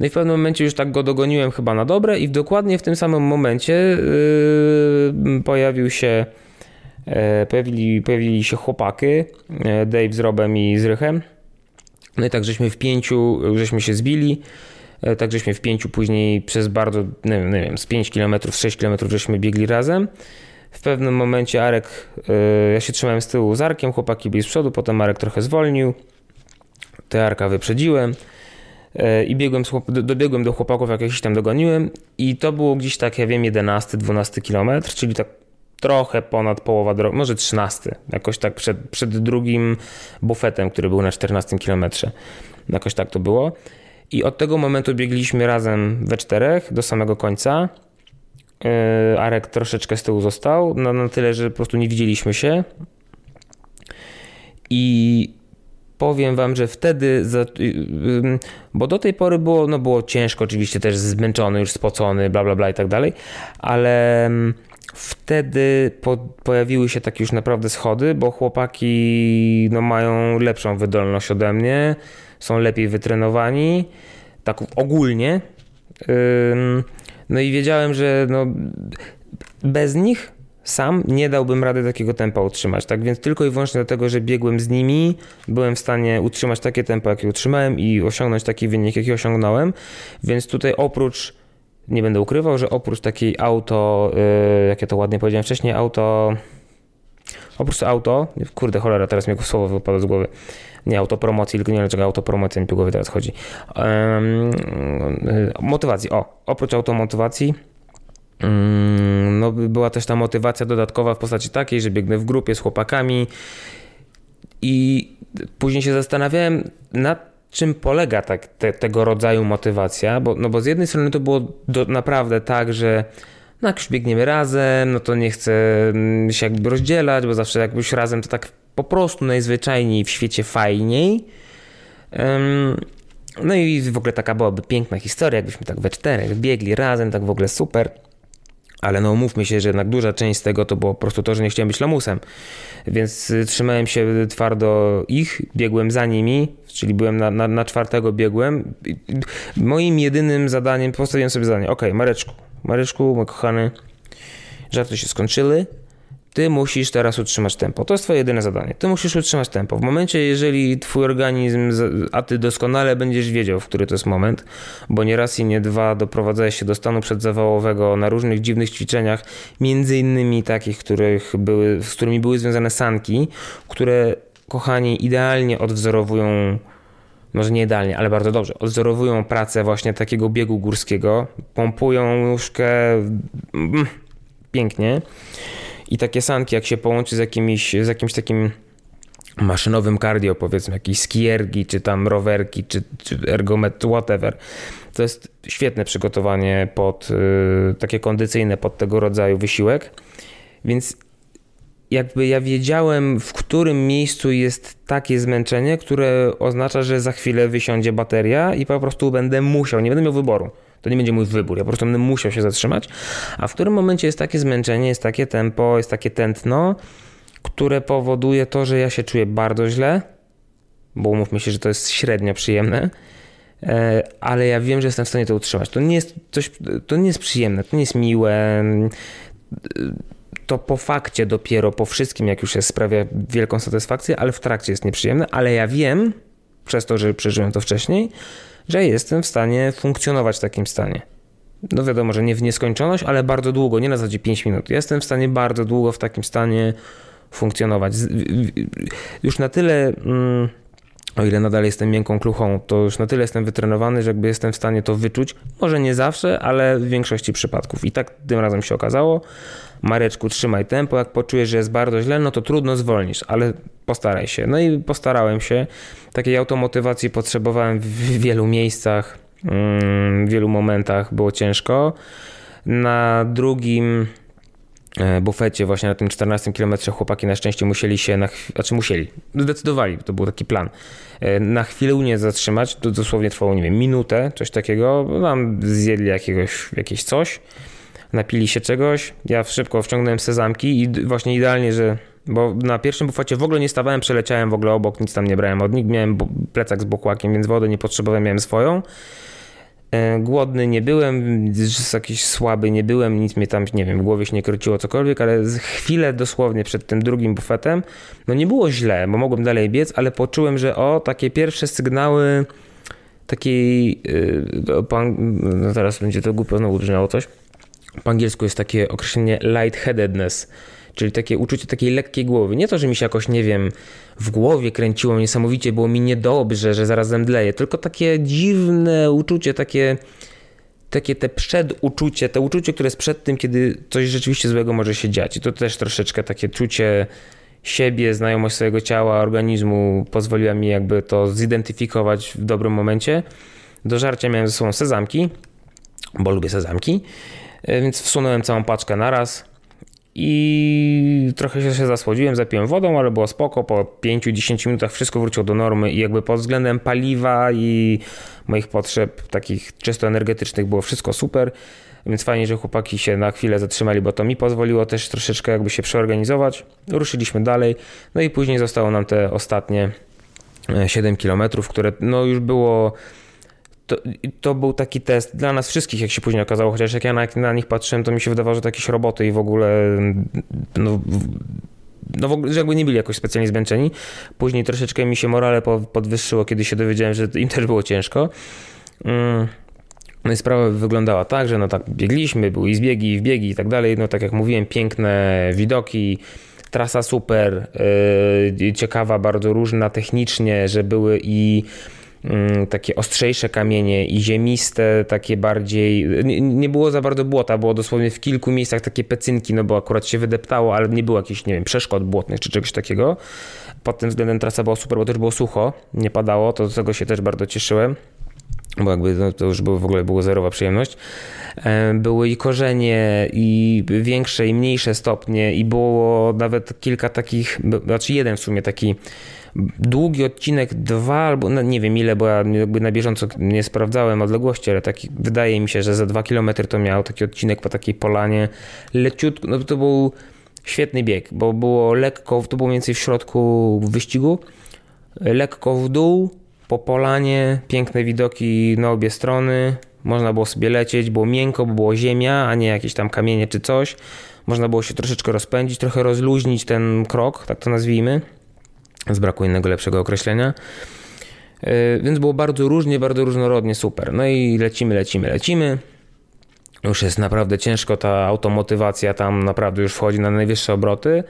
No i w pewnym momencie już tak go dogoniłem chyba na dobre i dokładnie w tym samym momencie yy, pojawił się E, pojawili, pojawili się chłopaki, e, Dave z Robem i z Rychem. No i tak żeśmy w pięciu, żeśmy się zbili, e, tak żeśmy w pięciu później przez bardzo, nie wiem, nie wiem z 5 km, 6 km żeśmy biegli razem. W pewnym momencie Arek, ja się trzymałem z tyłu z Arkiem, chłopaki byli z przodu, potem Arek trochę zwolnił, te Arka wyprzedziłem. e, i biegłem, dobiegłem do chłopaków, jak jakiś tam dogoniłem i to było gdzieś tak, ja wiem, 11-12 kilometr, czyli tak trochę ponad połowa drogi, może 13, jakoś tak przed, przed drugim bufetem, który był na 14 kilometrze. Jakoś tak to było. I od tego momentu biegliśmy razem we czterech do samego końca. E, Arek troszeczkę z tyłu został, na, na tyle, że po prostu nie widzieliśmy się. I powiem wam, że wtedy, bo do tej pory było, no było ciężko, oczywiście też zmęczony, już spocony, bla bla bla i tak dalej, ale wtedy po, pojawiły się takie już naprawdę schody, bo chłopaki no, mają lepszą wydolność ode mnie, są lepiej wytrenowani, tak ogólnie. No i wiedziałem, że no, bez nich sam nie dałbym rady takiego tempa utrzymać. Tak więc tylko i wyłącznie dlatego, że biegłem z nimi, byłem w stanie utrzymać takie tempo, jakie utrzymałem i osiągnąć taki wynik, jaki osiągnąłem. Więc tutaj oprócz, nie będę ukrywał, że oprócz takiej auto, yy, jak ja to ładnie powiedziałem wcześniej, auto. Oprócz auto, kurde cholera, teraz mi słowo wypada z głowy. Nie autopromocji, tylko nie wiem dlaczego autopromocja mi po głowie teraz chodzi. Yy, motywacji, o, oprócz automotywacji Mm, no, była też ta motywacja dodatkowa w postaci takiej, że biegnę w grupie z chłopakami i później się zastanawiałem nad czym polega tak, te, tego rodzaju motywacja, bo, no bo z jednej strony to było do, naprawdę tak, że no jak już biegniemy razem, no to nie chcę mm, się jakby rozdzielać, bo zawsze jakbyś razem to tak po prostu najzwyczajniej w świecie fajniej. No i w ogóle taka byłaby piękna historia, jakbyśmy tak we czterech biegli razem, tak w ogóle super. Ale no umówmy się, że jednak duża część z tego to było po prostu to, że nie chciałem być lamusem. Więc y, trzymałem się twardo ich, biegłem za nimi, czyli byłem na, na, na czwartego biegłem. Moim jedynym zadaniem, postawiłem sobie zadanie, ok, Mareczku, Mareczku, mój kochany, żarty się skończyły, ty musisz teraz utrzymać tempo. To jest twoje jedyne zadanie. Ty musisz utrzymać tempo. W momencie, jeżeli twój organizm, a ty doskonale będziesz wiedział, w który to jest moment, bo nie raz i nie dwa doprowadzałeś się do stanu przedzawałowego na różnych dziwnych ćwiczeniach, między innymi takich, których były, z którymi były związane sanki, które, kochani, idealnie odwzorowują może nie idealnie, ale bardzo dobrze, odwzorowują pracę właśnie takiego biegu górskiego, pompują nóżkę mm, pięknie. I takie sanki, jak się połączy z, jakimiś, z jakimś takim maszynowym cardio, powiedzmy, jakieś skiergi, czy tam rowerki, czy, czy ergomet, whatever. To jest świetne przygotowanie pod y, takie kondycyjne pod tego rodzaju wysiłek. Więc jakby ja wiedziałem, w którym miejscu jest takie zmęczenie, które oznacza, że za chwilę wysiądzie bateria i po prostu będę musiał, nie będę miał wyboru. To nie będzie mój wybór, ja po prostu będę musiał się zatrzymać. A w którym momencie jest takie zmęczenie, jest takie tempo, jest takie tętno, które powoduje to, że ja się czuję bardzo źle, bo umówmy się, że to jest średnio przyjemne, e, ale ja wiem, że jestem w stanie to utrzymać. To nie jest coś, to nie jest przyjemne, to nie jest miłe. To po fakcie dopiero, po wszystkim, jak już się sprawia wielką satysfakcję, ale w trakcie jest nieprzyjemne, ale ja wiem, przez to, że przeżyłem to wcześniej, że jestem w stanie funkcjonować w takim stanie. No wiadomo, że nie w nieskończoność, ale bardzo długo, nie na zasadzie 5 minut. Jestem w stanie bardzo długo w takim stanie funkcjonować. Już na tyle, mm, o ile nadal jestem miękką kluchą, to już na tyle jestem wytrenowany, że jakby jestem w stanie to wyczuć. Może nie zawsze, ale w większości przypadków. I tak tym razem się okazało. Mareczku, trzymaj tempo. Jak poczujesz, że jest bardzo źle, no to trudno zwolnisz, ale postaraj się. No i postarałem się. Takiej automotywacji potrzebowałem w wielu miejscach, mm, w wielu momentach było ciężko. Na drugim e, bufecie, właśnie na tym 14 km chłopaki na szczęście musieli się, na, znaczy musieli, zdecydowali, to był taki plan, e, na chwilę nie zatrzymać, to dosłownie trwało, nie wiem, minutę, coś takiego, nam zjedli jakiegoś, jakieś coś, napili się czegoś, ja szybko wciągnąłem sezamki i właśnie idealnie, że bo na pierwszym bufecie w ogóle nie stawałem, przeleciałem w ogóle obok, nic tam nie brałem od nich, miałem plecak z bokłakiem, więc wodę nie potrzebowałem, miałem swoją. E, głodny nie byłem, jakiś słaby nie byłem, nic mnie tam, nie wiem, w głowie się nie kręciło cokolwiek, ale chwilę dosłownie przed tym drugim bufetem, no nie było źle, bo mogłem dalej biec, ale poczułem, że o, takie pierwsze sygnały takiej, pan, no teraz będzie to głupio znowu brzmiało coś, po angielsku jest takie określenie lightheadedness, Czyli takie uczucie takiej lekkiej głowy. Nie to, że mi się jakoś, nie wiem, w głowie kręciło niesamowicie, było mi niedobrze, że zaraz zemdleję, tylko takie dziwne uczucie, takie takie te przeduczucie, te uczucie, które jest przed tym, kiedy coś rzeczywiście złego może się dziać. I to też troszeczkę takie czucie siebie, znajomość swojego ciała, organizmu pozwoliła mi jakby to zidentyfikować w dobrym momencie. Do żarcia miałem ze sobą sezamki, bo lubię sezamki, więc wsunąłem całą paczkę naraz i trochę się zasłodziłem, zapiłem wodą, ale było spoko. Po 5-10 minutach wszystko wróciło do normy i jakby pod względem paliwa i moich potrzeb takich czysto energetycznych było wszystko super. Więc fajnie, że chłopaki się na chwilę zatrzymali, bo to mi pozwoliło też troszeczkę jakby się przeorganizować. Ruszyliśmy dalej, no i później zostało nam te ostatnie 7 e, km, które no już było to, to, był taki test dla nas wszystkich, jak się później okazało, chociaż jak ja na, na, nich patrzyłem, to mi się wydawało, że to jakieś roboty i w ogóle no, no w ogóle, że jakby nie byli jakoś specjalnie zmęczeni. Później troszeczkę mi się morale podwyższyło, kiedy się dowiedziałem, że im też było ciężko. Mm. No i sprawa wyglądała tak, że no tak biegliśmy, były i zbiegi, i wbiegi i tak dalej. No tak jak mówiłem, piękne widoki, trasa super, yy, ciekawa, bardzo różna technicznie, że były i Mm, takie ostrzejsze kamienie i ziemiste, takie bardziej. Nie, było za bardzo błota, było dosłownie w kilku miejscach takie pecynki, no bo akurat się wydeptało, ale nie było jakichś, nie wiem, przeszkód błotnych czy czegoś takiego. Pod tym względem trasa była super, bo też było sucho, nie padało, to z tego się też bardzo cieszyłem bo jakby no, to już było, w ogóle była zerowa przyjemność. E, były i korzenie, i większe, i mniejsze stopnie, i było nawet kilka takich, znaczy jeden w sumie taki długi odcinek, dwa albo no nie wiem ile, bo ja jakby na bieżąco nie sprawdzałem odległości, ale taki, wydaje mi się, że za dwa kilometry to miał taki odcinek po takiej polanie, leciutko, no to był świetny bieg, bo było lekko, to było mniej więcej w środku wyścigu, lekko w dół, po polanie, piękne widoki na obie strony, można było sobie lecieć, było miękko, bo było ziemia, a nie jakieś tam kamienie czy coś. Można było się troszeczkę rozpędzić, trochę rozluźnić ten krok, tak to nazwijmy z braku innego lepszego określenia. E, więc było bardzo różnie, bardzo różnorodnie, super. No i lecimy, lecimy, lecimy. Już jest naprawdę ciężko, ta automotywacja tam naprawdę już wchodzi na najwyższe obroty.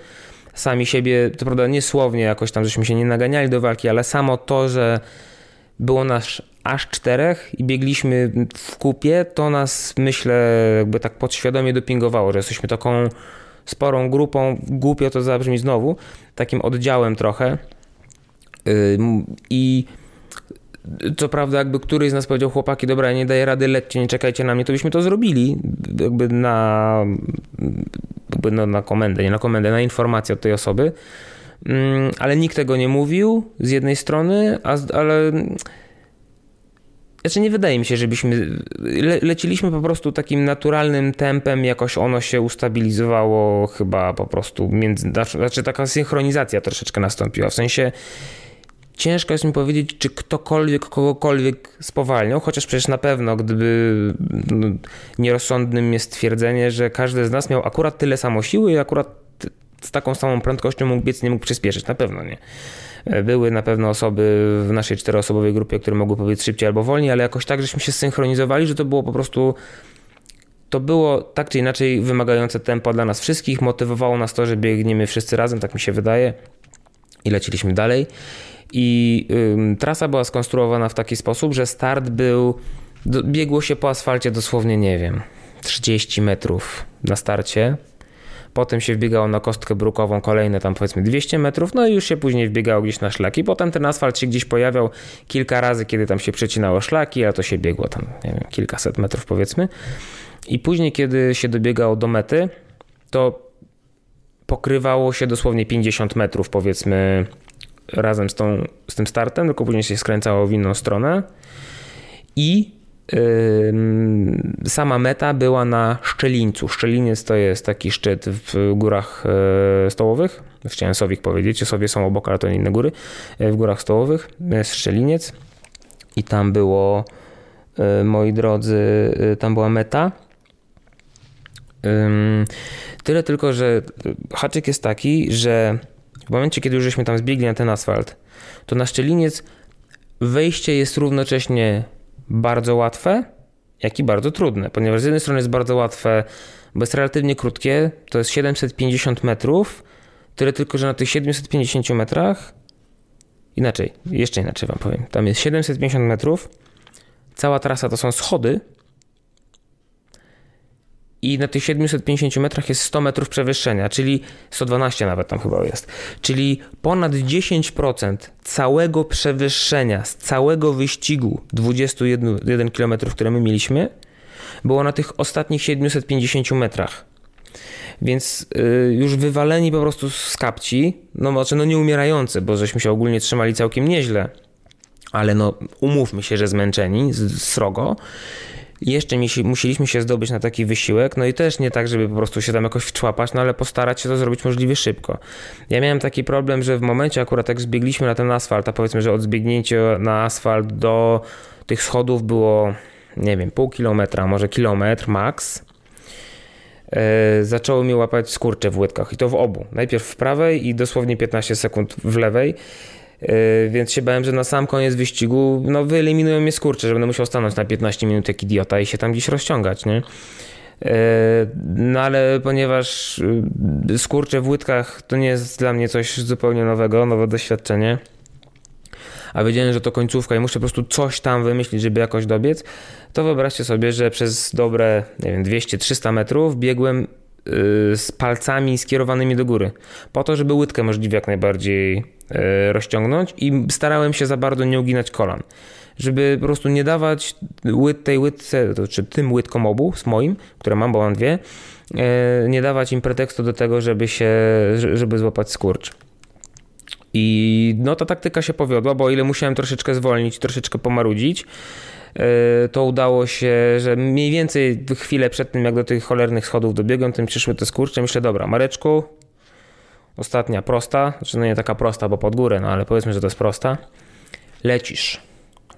Sami siebie, to prawda, niesłownie jakoś tam żeśmy się nie naganiali do walki, ale samo to, że było nas aż czterech i biegliśmy w kupie, to nas myślę jakby tak podświadomie dopingowało, że jesteśmy taką sporą grupą, głupio to zabrzmi znowu, takim oddziałem trochę. I co prawda, jakby któryś z nas powiedział, chłopaki, dobra, nie daję rady, lećcie, nie czekajcie na mnie, to byśmy to zrobili, jakby na, jakby no, na komendę, nie na komendę, na informację od tej osoby. Ale nikt tego nie mówił z jednej strony, a, ale znaczy nie wydaje mi się, żebyśmy le, leciliśmy po prostu takim naturalnym tempem, jakoś ono się ustabilizowało chyba po prostu między, znaczy, znaczy taka synchronizacja troszeczkę nastąpiła, w sensie ciężko jest mi powiedzieć, czy ktokolwiek kogokolwiek spowalniał, chociaż przecież na pewno, gdyby no, nierozsądnym jest twierdzenie, że każdy z nas miał akurat tyle samo siły i akurat z taką samą prędkością mógł biec, nie mógł przyspieszyć, na pewno nie. Były na pewno osoby w naszej czteroosobowej grupie, które mogły powiedzieć szybciej albo wolniej, ale jakoś tak, żeśmy się zsynchronizowali, że to było po prostu to było tak czy inaczej wymagające tempo dla nas wszystkich, motywowało nas to, że biegniemy wszyscy razem, tak mi się wydaje i leciliśmy dalej. I trasa była skonstruowana w taki sposób, że start był, do, biegło się po asfalcie dosłownie, nie wiem, 30 metrów na starcie, Potem się wbiegało na kostkę brukową kolejne tam powiedzmy 200 metrów, no i już się później wbiegało gdzieś na szlaki. Potem ten asfalt się gdzieś pojawiał kilka razy, kiedy tam się przecinało szlaki, a to się biegło tam, nie wiem, kilkaset metrów powiedzmy. I później, kiedy się dobiegało do mety, to pokrywało się dosłownie 50 metrów powiedzmy razem z, tą, z tym startem, tylko później się skręcało w inną stronę. I Sama meta była na Szczelińcu. Szczeliniec to jest taki szczyt w górach e, stołowych. Chciałem Sowik powiedzieć, sobie są obok, ale to inne góry. E, w górach stołowych jest Szczeliniec i tam było, e, moi drodzy, tam była meta. Tyle tylko, że haczyk jest taki, że w momencie, kiedy już żeśmy tam zbiegli na ten asfalt, to na Szczeliniec wejście jest równocześnie bardzo łatwe jak i bardzo trudne, ponieważ z jednej strony jest bardzo łatwe, bo jest relatywnie krótkie, to jest 750 metrów, tyle tylko, że na tych 750 metrach, inaczej, jeszcze inaczej wam powiem, tam jest 750 metrów, cała trasa to są schody, i na tych 750 metrach jest 100 metrów przewyższenia, czyli 112 nawet tam chyba jest. Czyli ponad 10% całego przewyższenia z całego wyścigu 21 km, które my mieliśmy, było na tych ostatnich 750 metrach. Więc yy, już wywaleni po prostu z kapci, no znaczy no nie umierający, bo żeśmy się ogólnie trzymali całkiem nieźle, ale no umówmy się, że zmęczeni, srogo jeszcze musieliśmy się zdobyć na taki wysiłek, no i też nie tak, żeby po prostu się tam jakoś wczłapać, no ale postarać się to zrobić możliwie szybko. Ja miałem taki problem, że w momencie akurat jak zbiegliśmy na ten asfalt, a powiedzmy, że od zbiegnięcia na asfalt do tych schodów było, nie wiem, pół kilometra, może kilometr max, yy, zaczęło mi łapać skurcze w łydkach i to w obu. Najpierw w prawej i dosłownie 15 sekund w lewej. Yy, więc się bałem, że na sam koniec wyścigu no, wyeliminują mnie skurcze, że będę musiał stanąć na 15 minut jak idiota i się tam gdzieś rozciągać, nie? Yy, no ale ponieważ yy, skurcze w łydkach to nie jest dla mnie coś zupełnie nowego, nowe doświadczenie, a wiedziałem, że to końcówka i muszę po prostu coś tam wymyślić, żeby jakoś dobiec, to wyobraźcie sobie, że przez dobre, nie wiem, 200-300 metrów biegłem z palcami skierowanymi do góry, po to, żeby łydkę możliwie jak najbardziej E, rozciągnąć i starałem się za bardzo nie uginać kolan. Żeby po prostu nie dawać łyt, tej łydce, to, czy tym łydkom obu, z moim, które mam, bo mam dwie, e, nie dawać im pretekstu do tego, żeby się, żeby złapać skurcz. I no ta taktyka się powiodła, bo o ile musiałem troszeczkę zwolnić, troszeczkę pomarudzić, to udało się, że mniej więcej chwilę przed tym, jak do tych cholernych schodów dobiegłem, tym przyszły te skurcze. Myślę, dobra, Mareczku, Ostatnia prosta, znaczy no nie taka prosta, bo pod górę, no ale powiedzmy, że to jest prosta. Lecisz.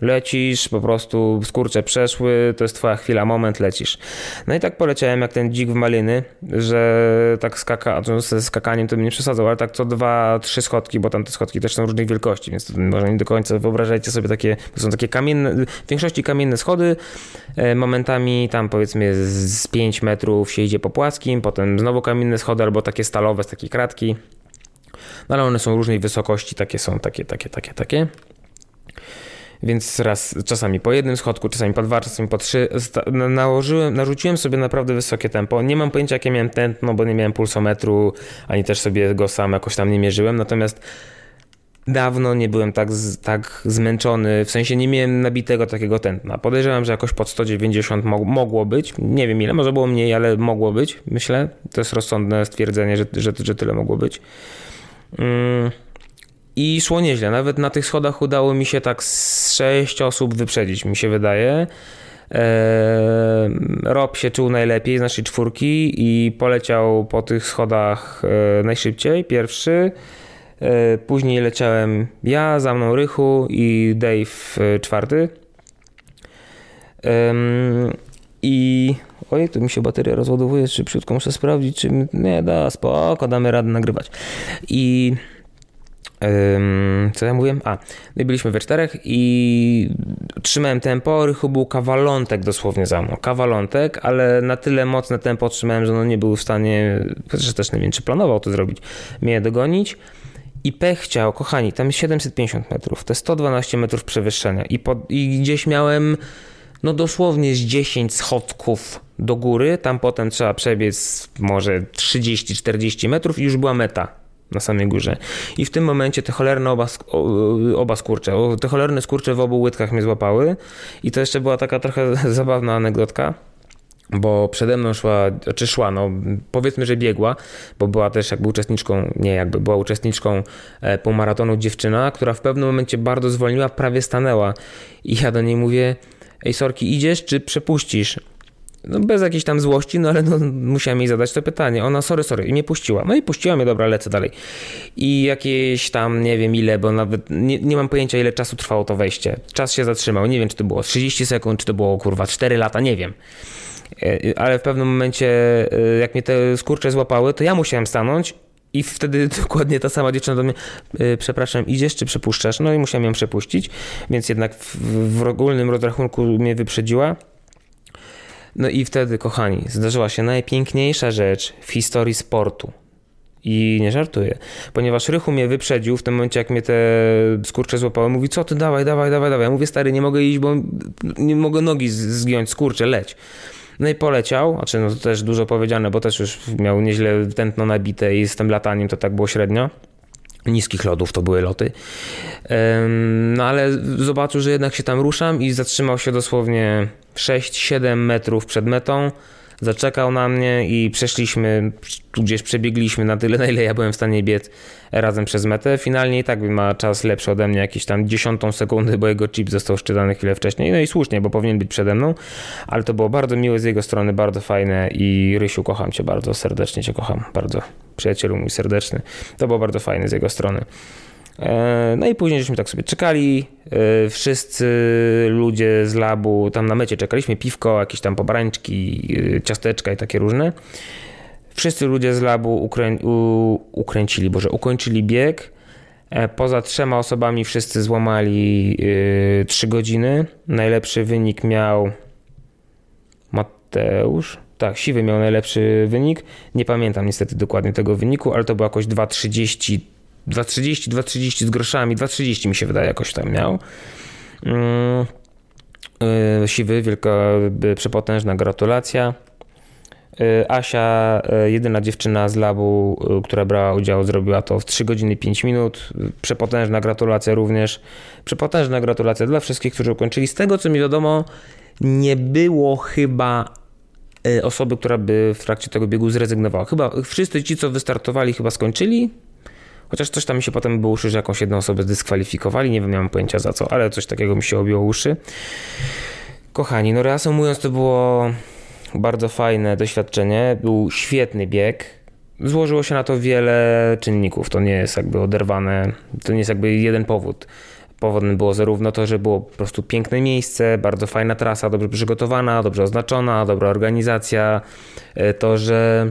Lecisz, po prostu skurcze przeszły, to jest twoja chwila, moment, lecisz. No i tak poleciałem jak ten dzik w maliny, że tak skaka, ze skakaniem to bym nie przesadzał, ale tak co dwa, trzy schodki, bo tam te schodki też są różnych wielkości, więc może nie do końca wyobrażajcie sobie takie, to są takie kamienne, w większości kamienne schody, e, momentami tam powiedzmy z 5 metrów się idzie po płaskim, potem znowu kamienne schody albo takie stalowe z takiej kratki. No ale one są różnej wysokości, takie są, takie, takie, takie, takie. Więc raz, czasami po jednym schodku, czasami po dwa, czasami po trzy. Nałożyłem, narzuciłem sobie naprawdę wysokie tempo. Nie mam pojęcia, jakie miałem tętno, bo nie miałem pulsometru, ani też sobie go sam jakoś tam nie mierzyłem. Natomiast dawno nie byłem tak, tak zmęczony, w sensie nie miałem nabitego takiego tętna. Podejrzewam, że jakoś pod 190 mogło być. Nie wiem ile, może było mniej, ale mogło być, myślę. To jest rozsądne stwierdzenie, że, że, że tyle mogło być. Mm, I szło nieźle. Nawet na tych schodach udało mi się tak z 6 osób wyprzedzić, mi się wydaje. Eee, Rob się czuł najlepiej z naszej czwórki i poleciał po tych schodach e, najszybciej, pierwszy. E, później leciałem ja, za mną Rychu i Dave czwarty. I oj, tu mi się bateria rozładowuje szybciutko, muszę sprawdzić, czy nie da, spoko, damy radę nagrywać. I co ja mówiłem? A, my byliśmy we czterech i trzymałem tempo, Rychu był kawalątek dosłownie za mną, kawalątek, ale na tyle mocne tempo trzymałem, że no nie był w stanie, chociaż też nie wiem, czy planował to zrobić, mnie dogonić. I pech chciał, kochani, tam jest 750 metrów, to jest 112 metrów przewyższenia i, pod, i gdzieś miałem no dosłownie z 10 schodków do góry, tam potem trzeba przebiec może 30-40 metrów i już była meta na samej górze. I w tym momencie te cholerne oba, oba skurcze, te cholerne skurcze w obu łydkach mnie złapały i to jeszcze była taka trochę *laughs* zabawna anegdotka bo przede mną szła, czy szła, no powiedzmy, że biegła, bo była też jakby uczestniczką, nie jakby, była uczestniczką e, półmaratonu dziewczyna, która w pewnym momencie bardzo zwolniła, prawie stanęła i ja do niej mówię, ej Sorki, idziesz czy przepuścisz? No bez jakiejś tam złości, no ale no, musiałem jej zadać to pytanie. Ona, sorry, sorry, i mnie puściła. No i puściła mnie, dobra, lecę dalej. I jakieś tam, nie wiem ile, bo nawet nie, nie mam pojęcia, ile czasu trwało to wejście. Czas się zatrzymał. Nie wiem, czy to było 30 sekund, czy to było, kurwa, 4 lata, nie wiem. E, ale w pewnym momencie, e, jak mnie te skurcze złapały, to ja musiałem stanąć i wtedy *laughs* dokładnie ta sama dziewczyna do mnie, yy, przepraszam, idziesz czy przepuszczasz? No i musiałem ją przepuścić, więc jednak w, w ogólnym rozrachunku mnie wyprzedziła. No i wtedy, kochani, zdarzyła się najpiękniejsza rzecz w historii sportu. I nie żartuję, ponieważ Rychu mnie wyprzedził w tym momencie, jak mnie te skurcze złapały. Mówi, co ty, dawaj, dawaj, dawaj, dawaj. Ja mówię, stary, nie mogę iść, bo nie mogę nogi zgiąć, skurcze, leć. No i poleciał, znaczy no to też dużo powiedziane, bo też już miał nieźle tętno nabite i z tym lataniem to tak było średnio. Niskich lodów to były loty. No ale zobaczył, że jednak się tam ruszam i zatrzymał się dosłownie 6-7 metrów przed metą zaczekał na mnie i przeszliśmy, gdzieś przebiegliśmy na tyle, na ile ja byłem w stanie biec razem przez metę. Finalnie i tak ma czas lepszy ode mnie, jakieś tam dziesiątą sekundy, bo jego chip został szczytany chwilę wcześniej. No i słusznie, bo powinien być przede mną, ale to było bardzo miłe z jego strony, bardzo fajne i Rysiu, kocham cię bardzo, serdecznie cię kocham, bardzo. Przyjacielu mój serdeczny. To było bardzo fajne z jego strony. E, no i później żeśmy tak sobie czekali, e, wszyscy ludzie z labu, tam na mecie czekaliśmy, piwko, jakieś tam pobrańczki, e, ciasteczka i takie różne. Wszyscy ludzie z labu ukrę... ukręcili, boże, ukończyli bieg. Poza trzema osobami wszyscy złamali 3 godziny. Najlepszy wynik miał Mateusz. Tak, Siwy miał najlepszy wynik. Nie pamiętam niestety dokładnie tego wyniku, ale to było jakoś 2.30 2,30, 2,30 z groszami, 2,30 mi się wydaje jakoś tam miał. Mm, y, siwy, wielka, y, przepotężna gratulacja. Y, Asia, jedyna dziewczyna z labu, która brała udział, zrobiła to w 3 godziny 5 minut. Przepotężna gratulacja również. Przepotężna gratulacja dla wszystkich, którzy ukończyli. Z tego co mi wiadomo, nie było chyba osoby, która by w trakcie tego biegu zrezygnowała. Chyba wszyscy ci, co wystartowali, chyba skończyli. Chociaż coś tam mi się potem było uszy, że jakąś jedną osobę zdyskwalifikowali, nie wiem, mam pojęcia za co, ale coś takiego mi się obiło uszy. Kochani, no reasumując, to było bardzo fajne doświadczenie, był świetny bieg. Złożyło się na to wiele czynników, to nie jest jakby oderwane, to nie jest jakby jeden powód. Powodem było zarówno to, że było po prostu piękne miejsce, bardzo fajna trasa, dobrze przygotowana, dobrze oznaczona, dobra organizacja, e, to, że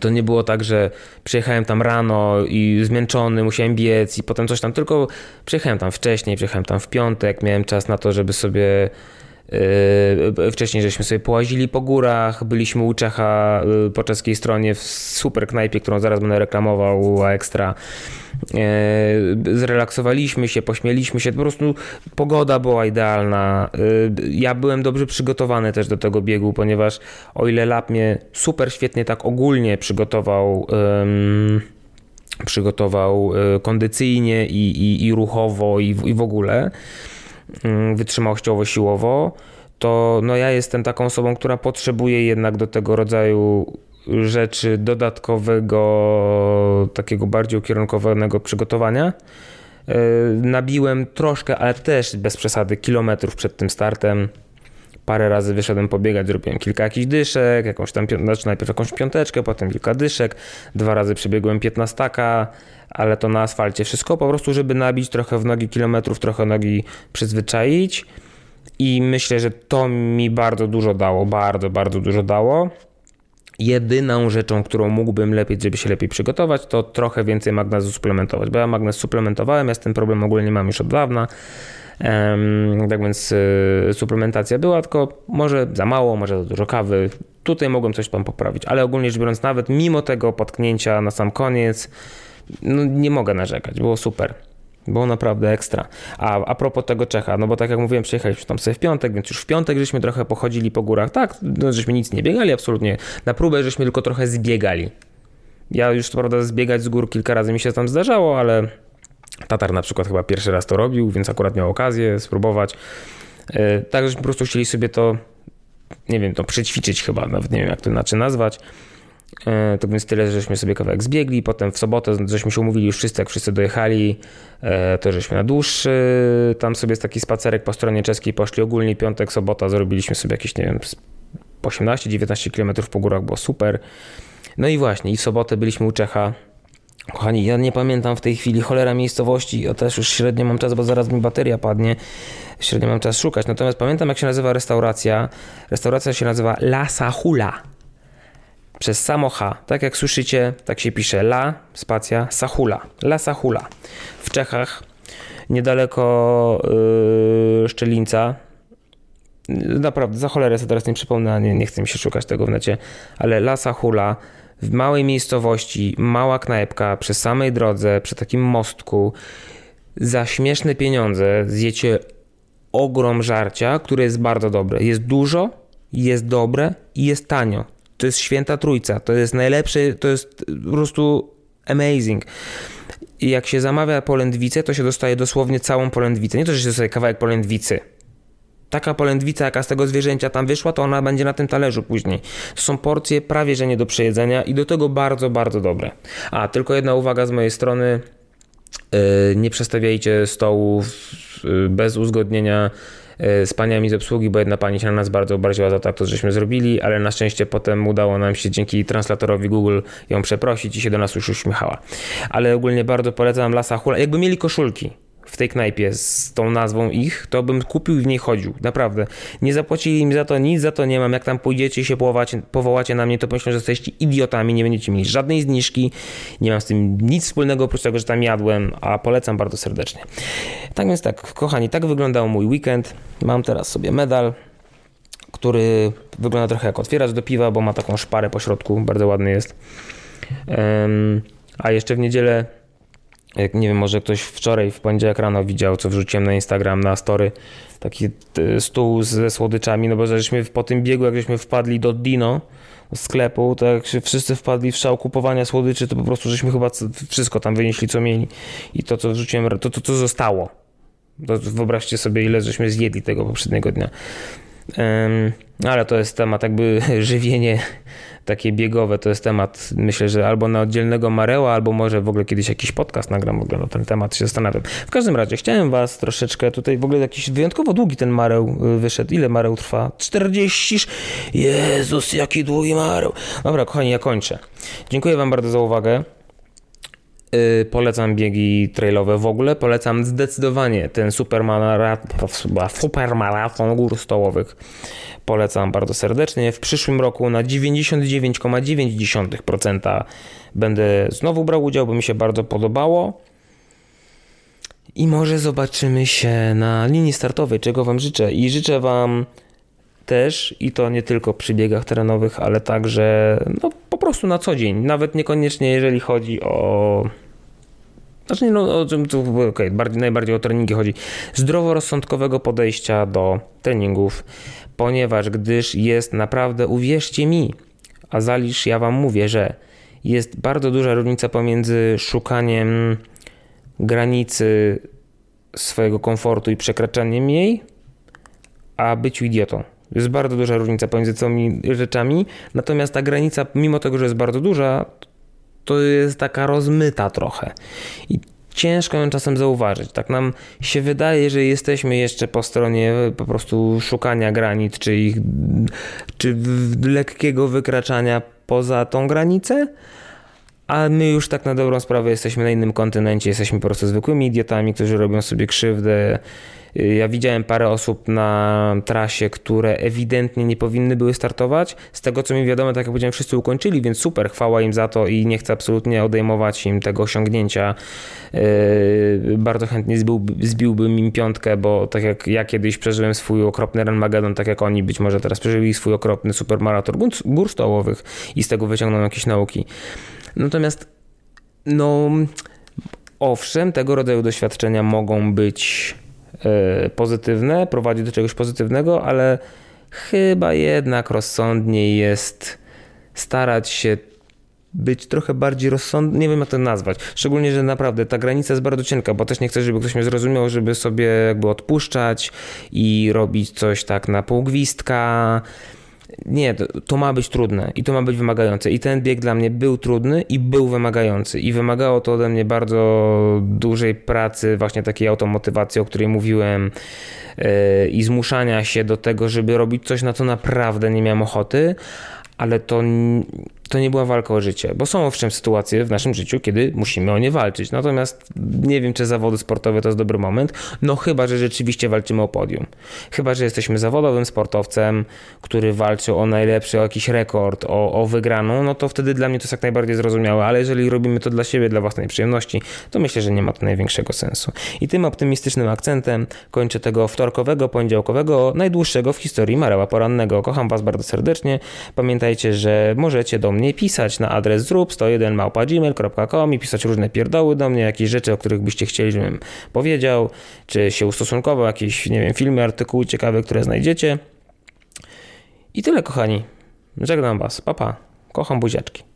to nie było tak, że przyjechałem tam rano i zmęczony, musiałem biec i potem coś tam, tylko przyjechałem tam wcześniej, przyjechałem tam w piątek, miałem czas na to, żeby sobie wcześniej żeśmy sobie połazili po górach, byliśmy u Czecha yy, po czeskiej stronie w super knajpie, którą zaraz będę reklamował, a ekstra. Yy, zrelaksowaliśmy się, pośmieliśmy się, po prostu pogoda była idealna. Ja byłem dobrze przygotowany też do tego biegu, ponieważ o ile lap mnie super świetnie tak ogólnie przygotował przygotował kondycyjnie i, i, i ruchowo i w, i w ogóle, Mm, wytrzymałościowo, siłowo, to no ja jestem taką osobą, która potrzebuje jednak do tego rodzaju rzeczy dodatkowego, takiego bardziej ukierunkowanego przygotowania. E, nabiłem troszkę, ale też bez przesady, kilometrów przed tym startem. Parę razy wyszedłem pobiegać, zrobiłem kilka jakichś dyszek, jakąś tam, znaczy najpierw jakąś piąteczkę, potem kilka dyszek, dwa razy przebiegłem piętnastaka, ale to na asfalcie. Wszystko po prostu, żeby nabić trochę w nogi kilometrów, trochę nogi przyzwyczaić i myślę, że to mi bardzo dużo dało, bardzo, bardzo dużo dało. Jedyną rzeczą, którą mógłbym lepiej, żeby się lepiej przygotować, to trochę więcej magnezu suplementować, bo ja magnez suplementowałem, ja z tym problem ogólnie mam już od dawna. Tak więc y, suplementacja była, tylko może za mało, może za dużo kawy. Tutaj mogłem coś tam poprawić, ale ogólnie rzecz biorąc, nawet mimo tego potknięcia na sam koniec, no nie mogę narzekać, było super. Było naprawdę ekstra. A, a propos tego Czecha, no bo tak jak mówiłem, przyjechaliśmy tam sobie w piątek, więc już w piątek żeśmy trochę pochodzili po górach. Tak, no, żeśmy nic nie biegali, absolutnie. Na próbę żeśmy tylko trochę zbiegali. Ja już to prawda zbiegać z gór kilka razy mi się tam zdarzało, ale Tatar na przykład chyba pierwszy raz to robił, więc akurat miał okazję spróbować. E, tak, żeśmy po prostu chcieli sobie to, nie wiem, to przećwiczyć chyba, nawet nie wiem jak to inaczej nazwać. E, to więc tyle, żeśmy sobie kawałek zbiegli, potem w sobotę żeśmy się umówili już wszyscy, jak wszyscy dojechali, e, to żeśmy na dłuższy, tam sobie taki spacerek po stronie czeskiej poszli ogólnie, piątek, sobota zrobiliśmy sobie jakieś, nie wiem, 18-19 km po górach, było super. No i właśnie, i w sobotę byliśmy u Czecha, Kochani, ja nie pamiętam w tej chwili cholera miejscowości, ja też już średnio mam czas, bo zaraz mi bateria padnie, średnio mam czas szukać. Natomiast pamiętam, jak się nazywa restauracja. Restauracja się nazywa La Sahula przez samo H. Tak jak słyszycie, tak się pisze La, spacja, Sahula. La Sahula. W Czechach, niedaleko yy, Szczelinca, naprawdę, za cholerę sobie teraz nie przypomnę, nie, nie chcę mi się szukać tego w necie, ale Lasa Hula w małej miejscowości, mała knajpka, przy samej drodze, przy takim mostku, za śmieszne pieniądze zjecie ogrom żarcia, które jest bardzo dobre. Jest dużo, jest dobre i jest tanio. To jest święta trójca, to jest najlepsze, to jest po prostu amazing. I jak się zamawia polędwicę, to się dostaje dosłownie całą polędwicę. Nie to, że się dostaje kawałek polędwicy. Taka polędwica, jaka z tego zwierzęcia tam wyszła, to ona będzie na tym talerzu później. To są porcje prawie, że nie do przejedzenia i do tego bardzo, bardzo dobre. A, tylko jedna uwaga z mojej strony. Yy, nie przestawiajcie stołów yy, bez uzgodnienia yy, z paniami z obsługi, bo jedna pani się na nas bardzo obraziła za to, co żeśmy zrobili, ale na szczęście potem udało nam się dzięki translatorowi Google ją przeprosić i się do nas już uśmiechała. Ale ogólnie bardzo polecam Lasa Hula. Jakby mieli koszulki, w tej knajpie z tą nazwą ich, to bym kupił i w niej chodził. Naprawdę. Nie zapłacili im za to, nic za to nie mam. Jak tam pójdziecie i się powołacie, powołacie na mnie, to pomyślą, że jesteście idiotami, nie będziecie mieli żadnej zniżki. Nie mam z tym nic wspólnego, oprócz tego, że tam jadłem, a polecam bardzo serdecznie. Tak więc tak, kochani, tak wyglądał mój weekend. Mam teraz sobie medal, który wygląda trochę jak otwieracz do piwa, bo ma taką szparę po środku, bardzo ładny jest. Um, a jeszcze w niedzielę jak nie wiem, może ktoś wczoraj w poniedziałek rano widział, co wrzuciłem na Instagram, na story, taki stół ze słodyczami, no bo żeśmy po tym biegu, jak żeśmy wpadli do Dino, sklepu, to jak się wszyscy wpadli w szał kupowania słodyczy, to po prostu żeśmy chyba wszystko tam wynieśli, co mieli i to, co wrzuciłem, to, to, to zostało. To wyobraźcie sobie, ile żeśmy zjedli tego poprzedniego dnia. Um, ale to jest temat jakby *laughs* żywienie takie biegowe, to jest temat, myślę, że albo na oddzielnego Mareła, albo może w ogóle kiedyś jakiś podcast nagram w ogóle na ten temat, się zastanawiam. W każdym razie chciałem was troszeczkę tutaj, w ogóle jakiś wyjątkowo długi ten Mareł y, wyszedł. Ile Mareł trwa? 40? Jezus, jaki długi Mareł. Dobra, kochani, ja kończę. Dziękuję wam bardzo za uwagę. Yy, polecam biegi trailowe w ogóle. Polecam zdecydowanie ten supermaraton, supermaraton gór stołowych. Polecam bardzo serdecznie. W przyszłym roku na 99,9% będę znowu brał udział, bo mi się bardzo podobało. I może zobaczymy się na linii startowej, czego Wam życzę. I życzę Wam też, i to nie tylko przy biegach terenowych, ale także no, po prostu na co dzień. Nawet niekoniecznie, jeżeli chodzi o znaczy, no, o czym tu, okay, bardziej, najbardziej o treningi chodzi. Zdroworozsądkowego podejścia do treningów, ponieważ gdyż jest naprawdę, uwierzcie mi, a zalisz, ja wam mówię, że jest bardzo duża różnica pomiędzy szukaniem granicy swojego komfortu i przekraczaniem jej, a byciu idiotą. Jest bardzo duża różnica pomiędzy tymi rzeczami, natomiast ta granica, mimo tego, że jest bardzo duża, to jest taka rozmyta trochę. I ciężko ją czasem zauważyć. Tak nam się wydaje, że jesteśmy jeszcze po stronie po prostu szukania granic, czy ich, czy lekkiego wykraczania poza tą granicę, a my już tak na dobrą sprawę jesteśmy na innym kontynencie, jesteśmy po prostu zwykłymi idiotami, którzy robią sobie krzywdę ja widziałem parę osób na trasie, które ewidentnie nie powinny były startować. Z tego co mi wiadomo, tak jak powiedziałem, wszyscy ukończyli, więc super, chwała im za to i nie chcę absolutnie odejmować im tego osiągnięcia. Yy, bardzo chętnie zbiłby, zbiłbym im piątkę, bo tak jak ja kiedyś przeżyłem swój okropny Ranmagedon, tak jak oni być może teraz przeżyli swój okropny supermaraton gór stołowych i z tego wyciągną jakieś nauki. Natomiast no owszem, tego rodzaju doświadczenia mogą być pozytywne, prowadzi do czegoś pozytywnego, ale chyba jednak rozsądniej jest starać się być trochę bardziej rozsądny, nie wiem jak to nazwać. Szczególnie, że naprawdę ta granica jest bardzo cienka, bo też nie chcę, żeby ktoś mnie zrozumiał, żeby sobie jakby odpuszczać i robić coś tak na pół gwizdka. Nie, to, to, ma być trudne i to ma być wymagające. I ten bieg dla mnie był trudny i był wymagający. I wymagało to ode mnie bardzo dużej pracy, właśnie takiej automotywacji, o której mówiłem, yy, i zmuszania się do tego, żeby robić coś, na co naprawdę nie miałem ochoty. Ale to to nie była walka o życie, bo są owszem sytuacje w naszym życiu, kiedy musimy o nie walczyć. Natomiast nie wiem, czy zawody sportowe to jest dobry moment, no chyba, że rzeczywiście walczymy o podium. Chyba, że jesteśmy zawodowym sportowcem, który walczy o najlepszy, o jakiś rekord, o, o wygraną, no to wtedy dla mnie to jest jak najbardziej zrozumiałe, ale jeżeli robimy to dla siebie, dla własnej przyjemności, to myślę, że nie ma to największego sensu. I tym optymistycznym akcentem kończę tego wtorkowego, poniedziałkowego, najdłuższego w historii Mareła Porannego. Kocham Was bardzo serdecznie. Pamiętajcie, że możecie do mnie pisać na adres zrób 101 małpa.gmail.com i pisać różne pierdoły do mnie, jakieś rzeczy, o których byście chcieli, żebym powiedział, czy się ustosunkował, jakieś, nie wiem, filmy, artykuły ciekawe, które znajdziecie. I tyle, kochani. Żegnam Was. Papa. Pa. Kocham buziaczki.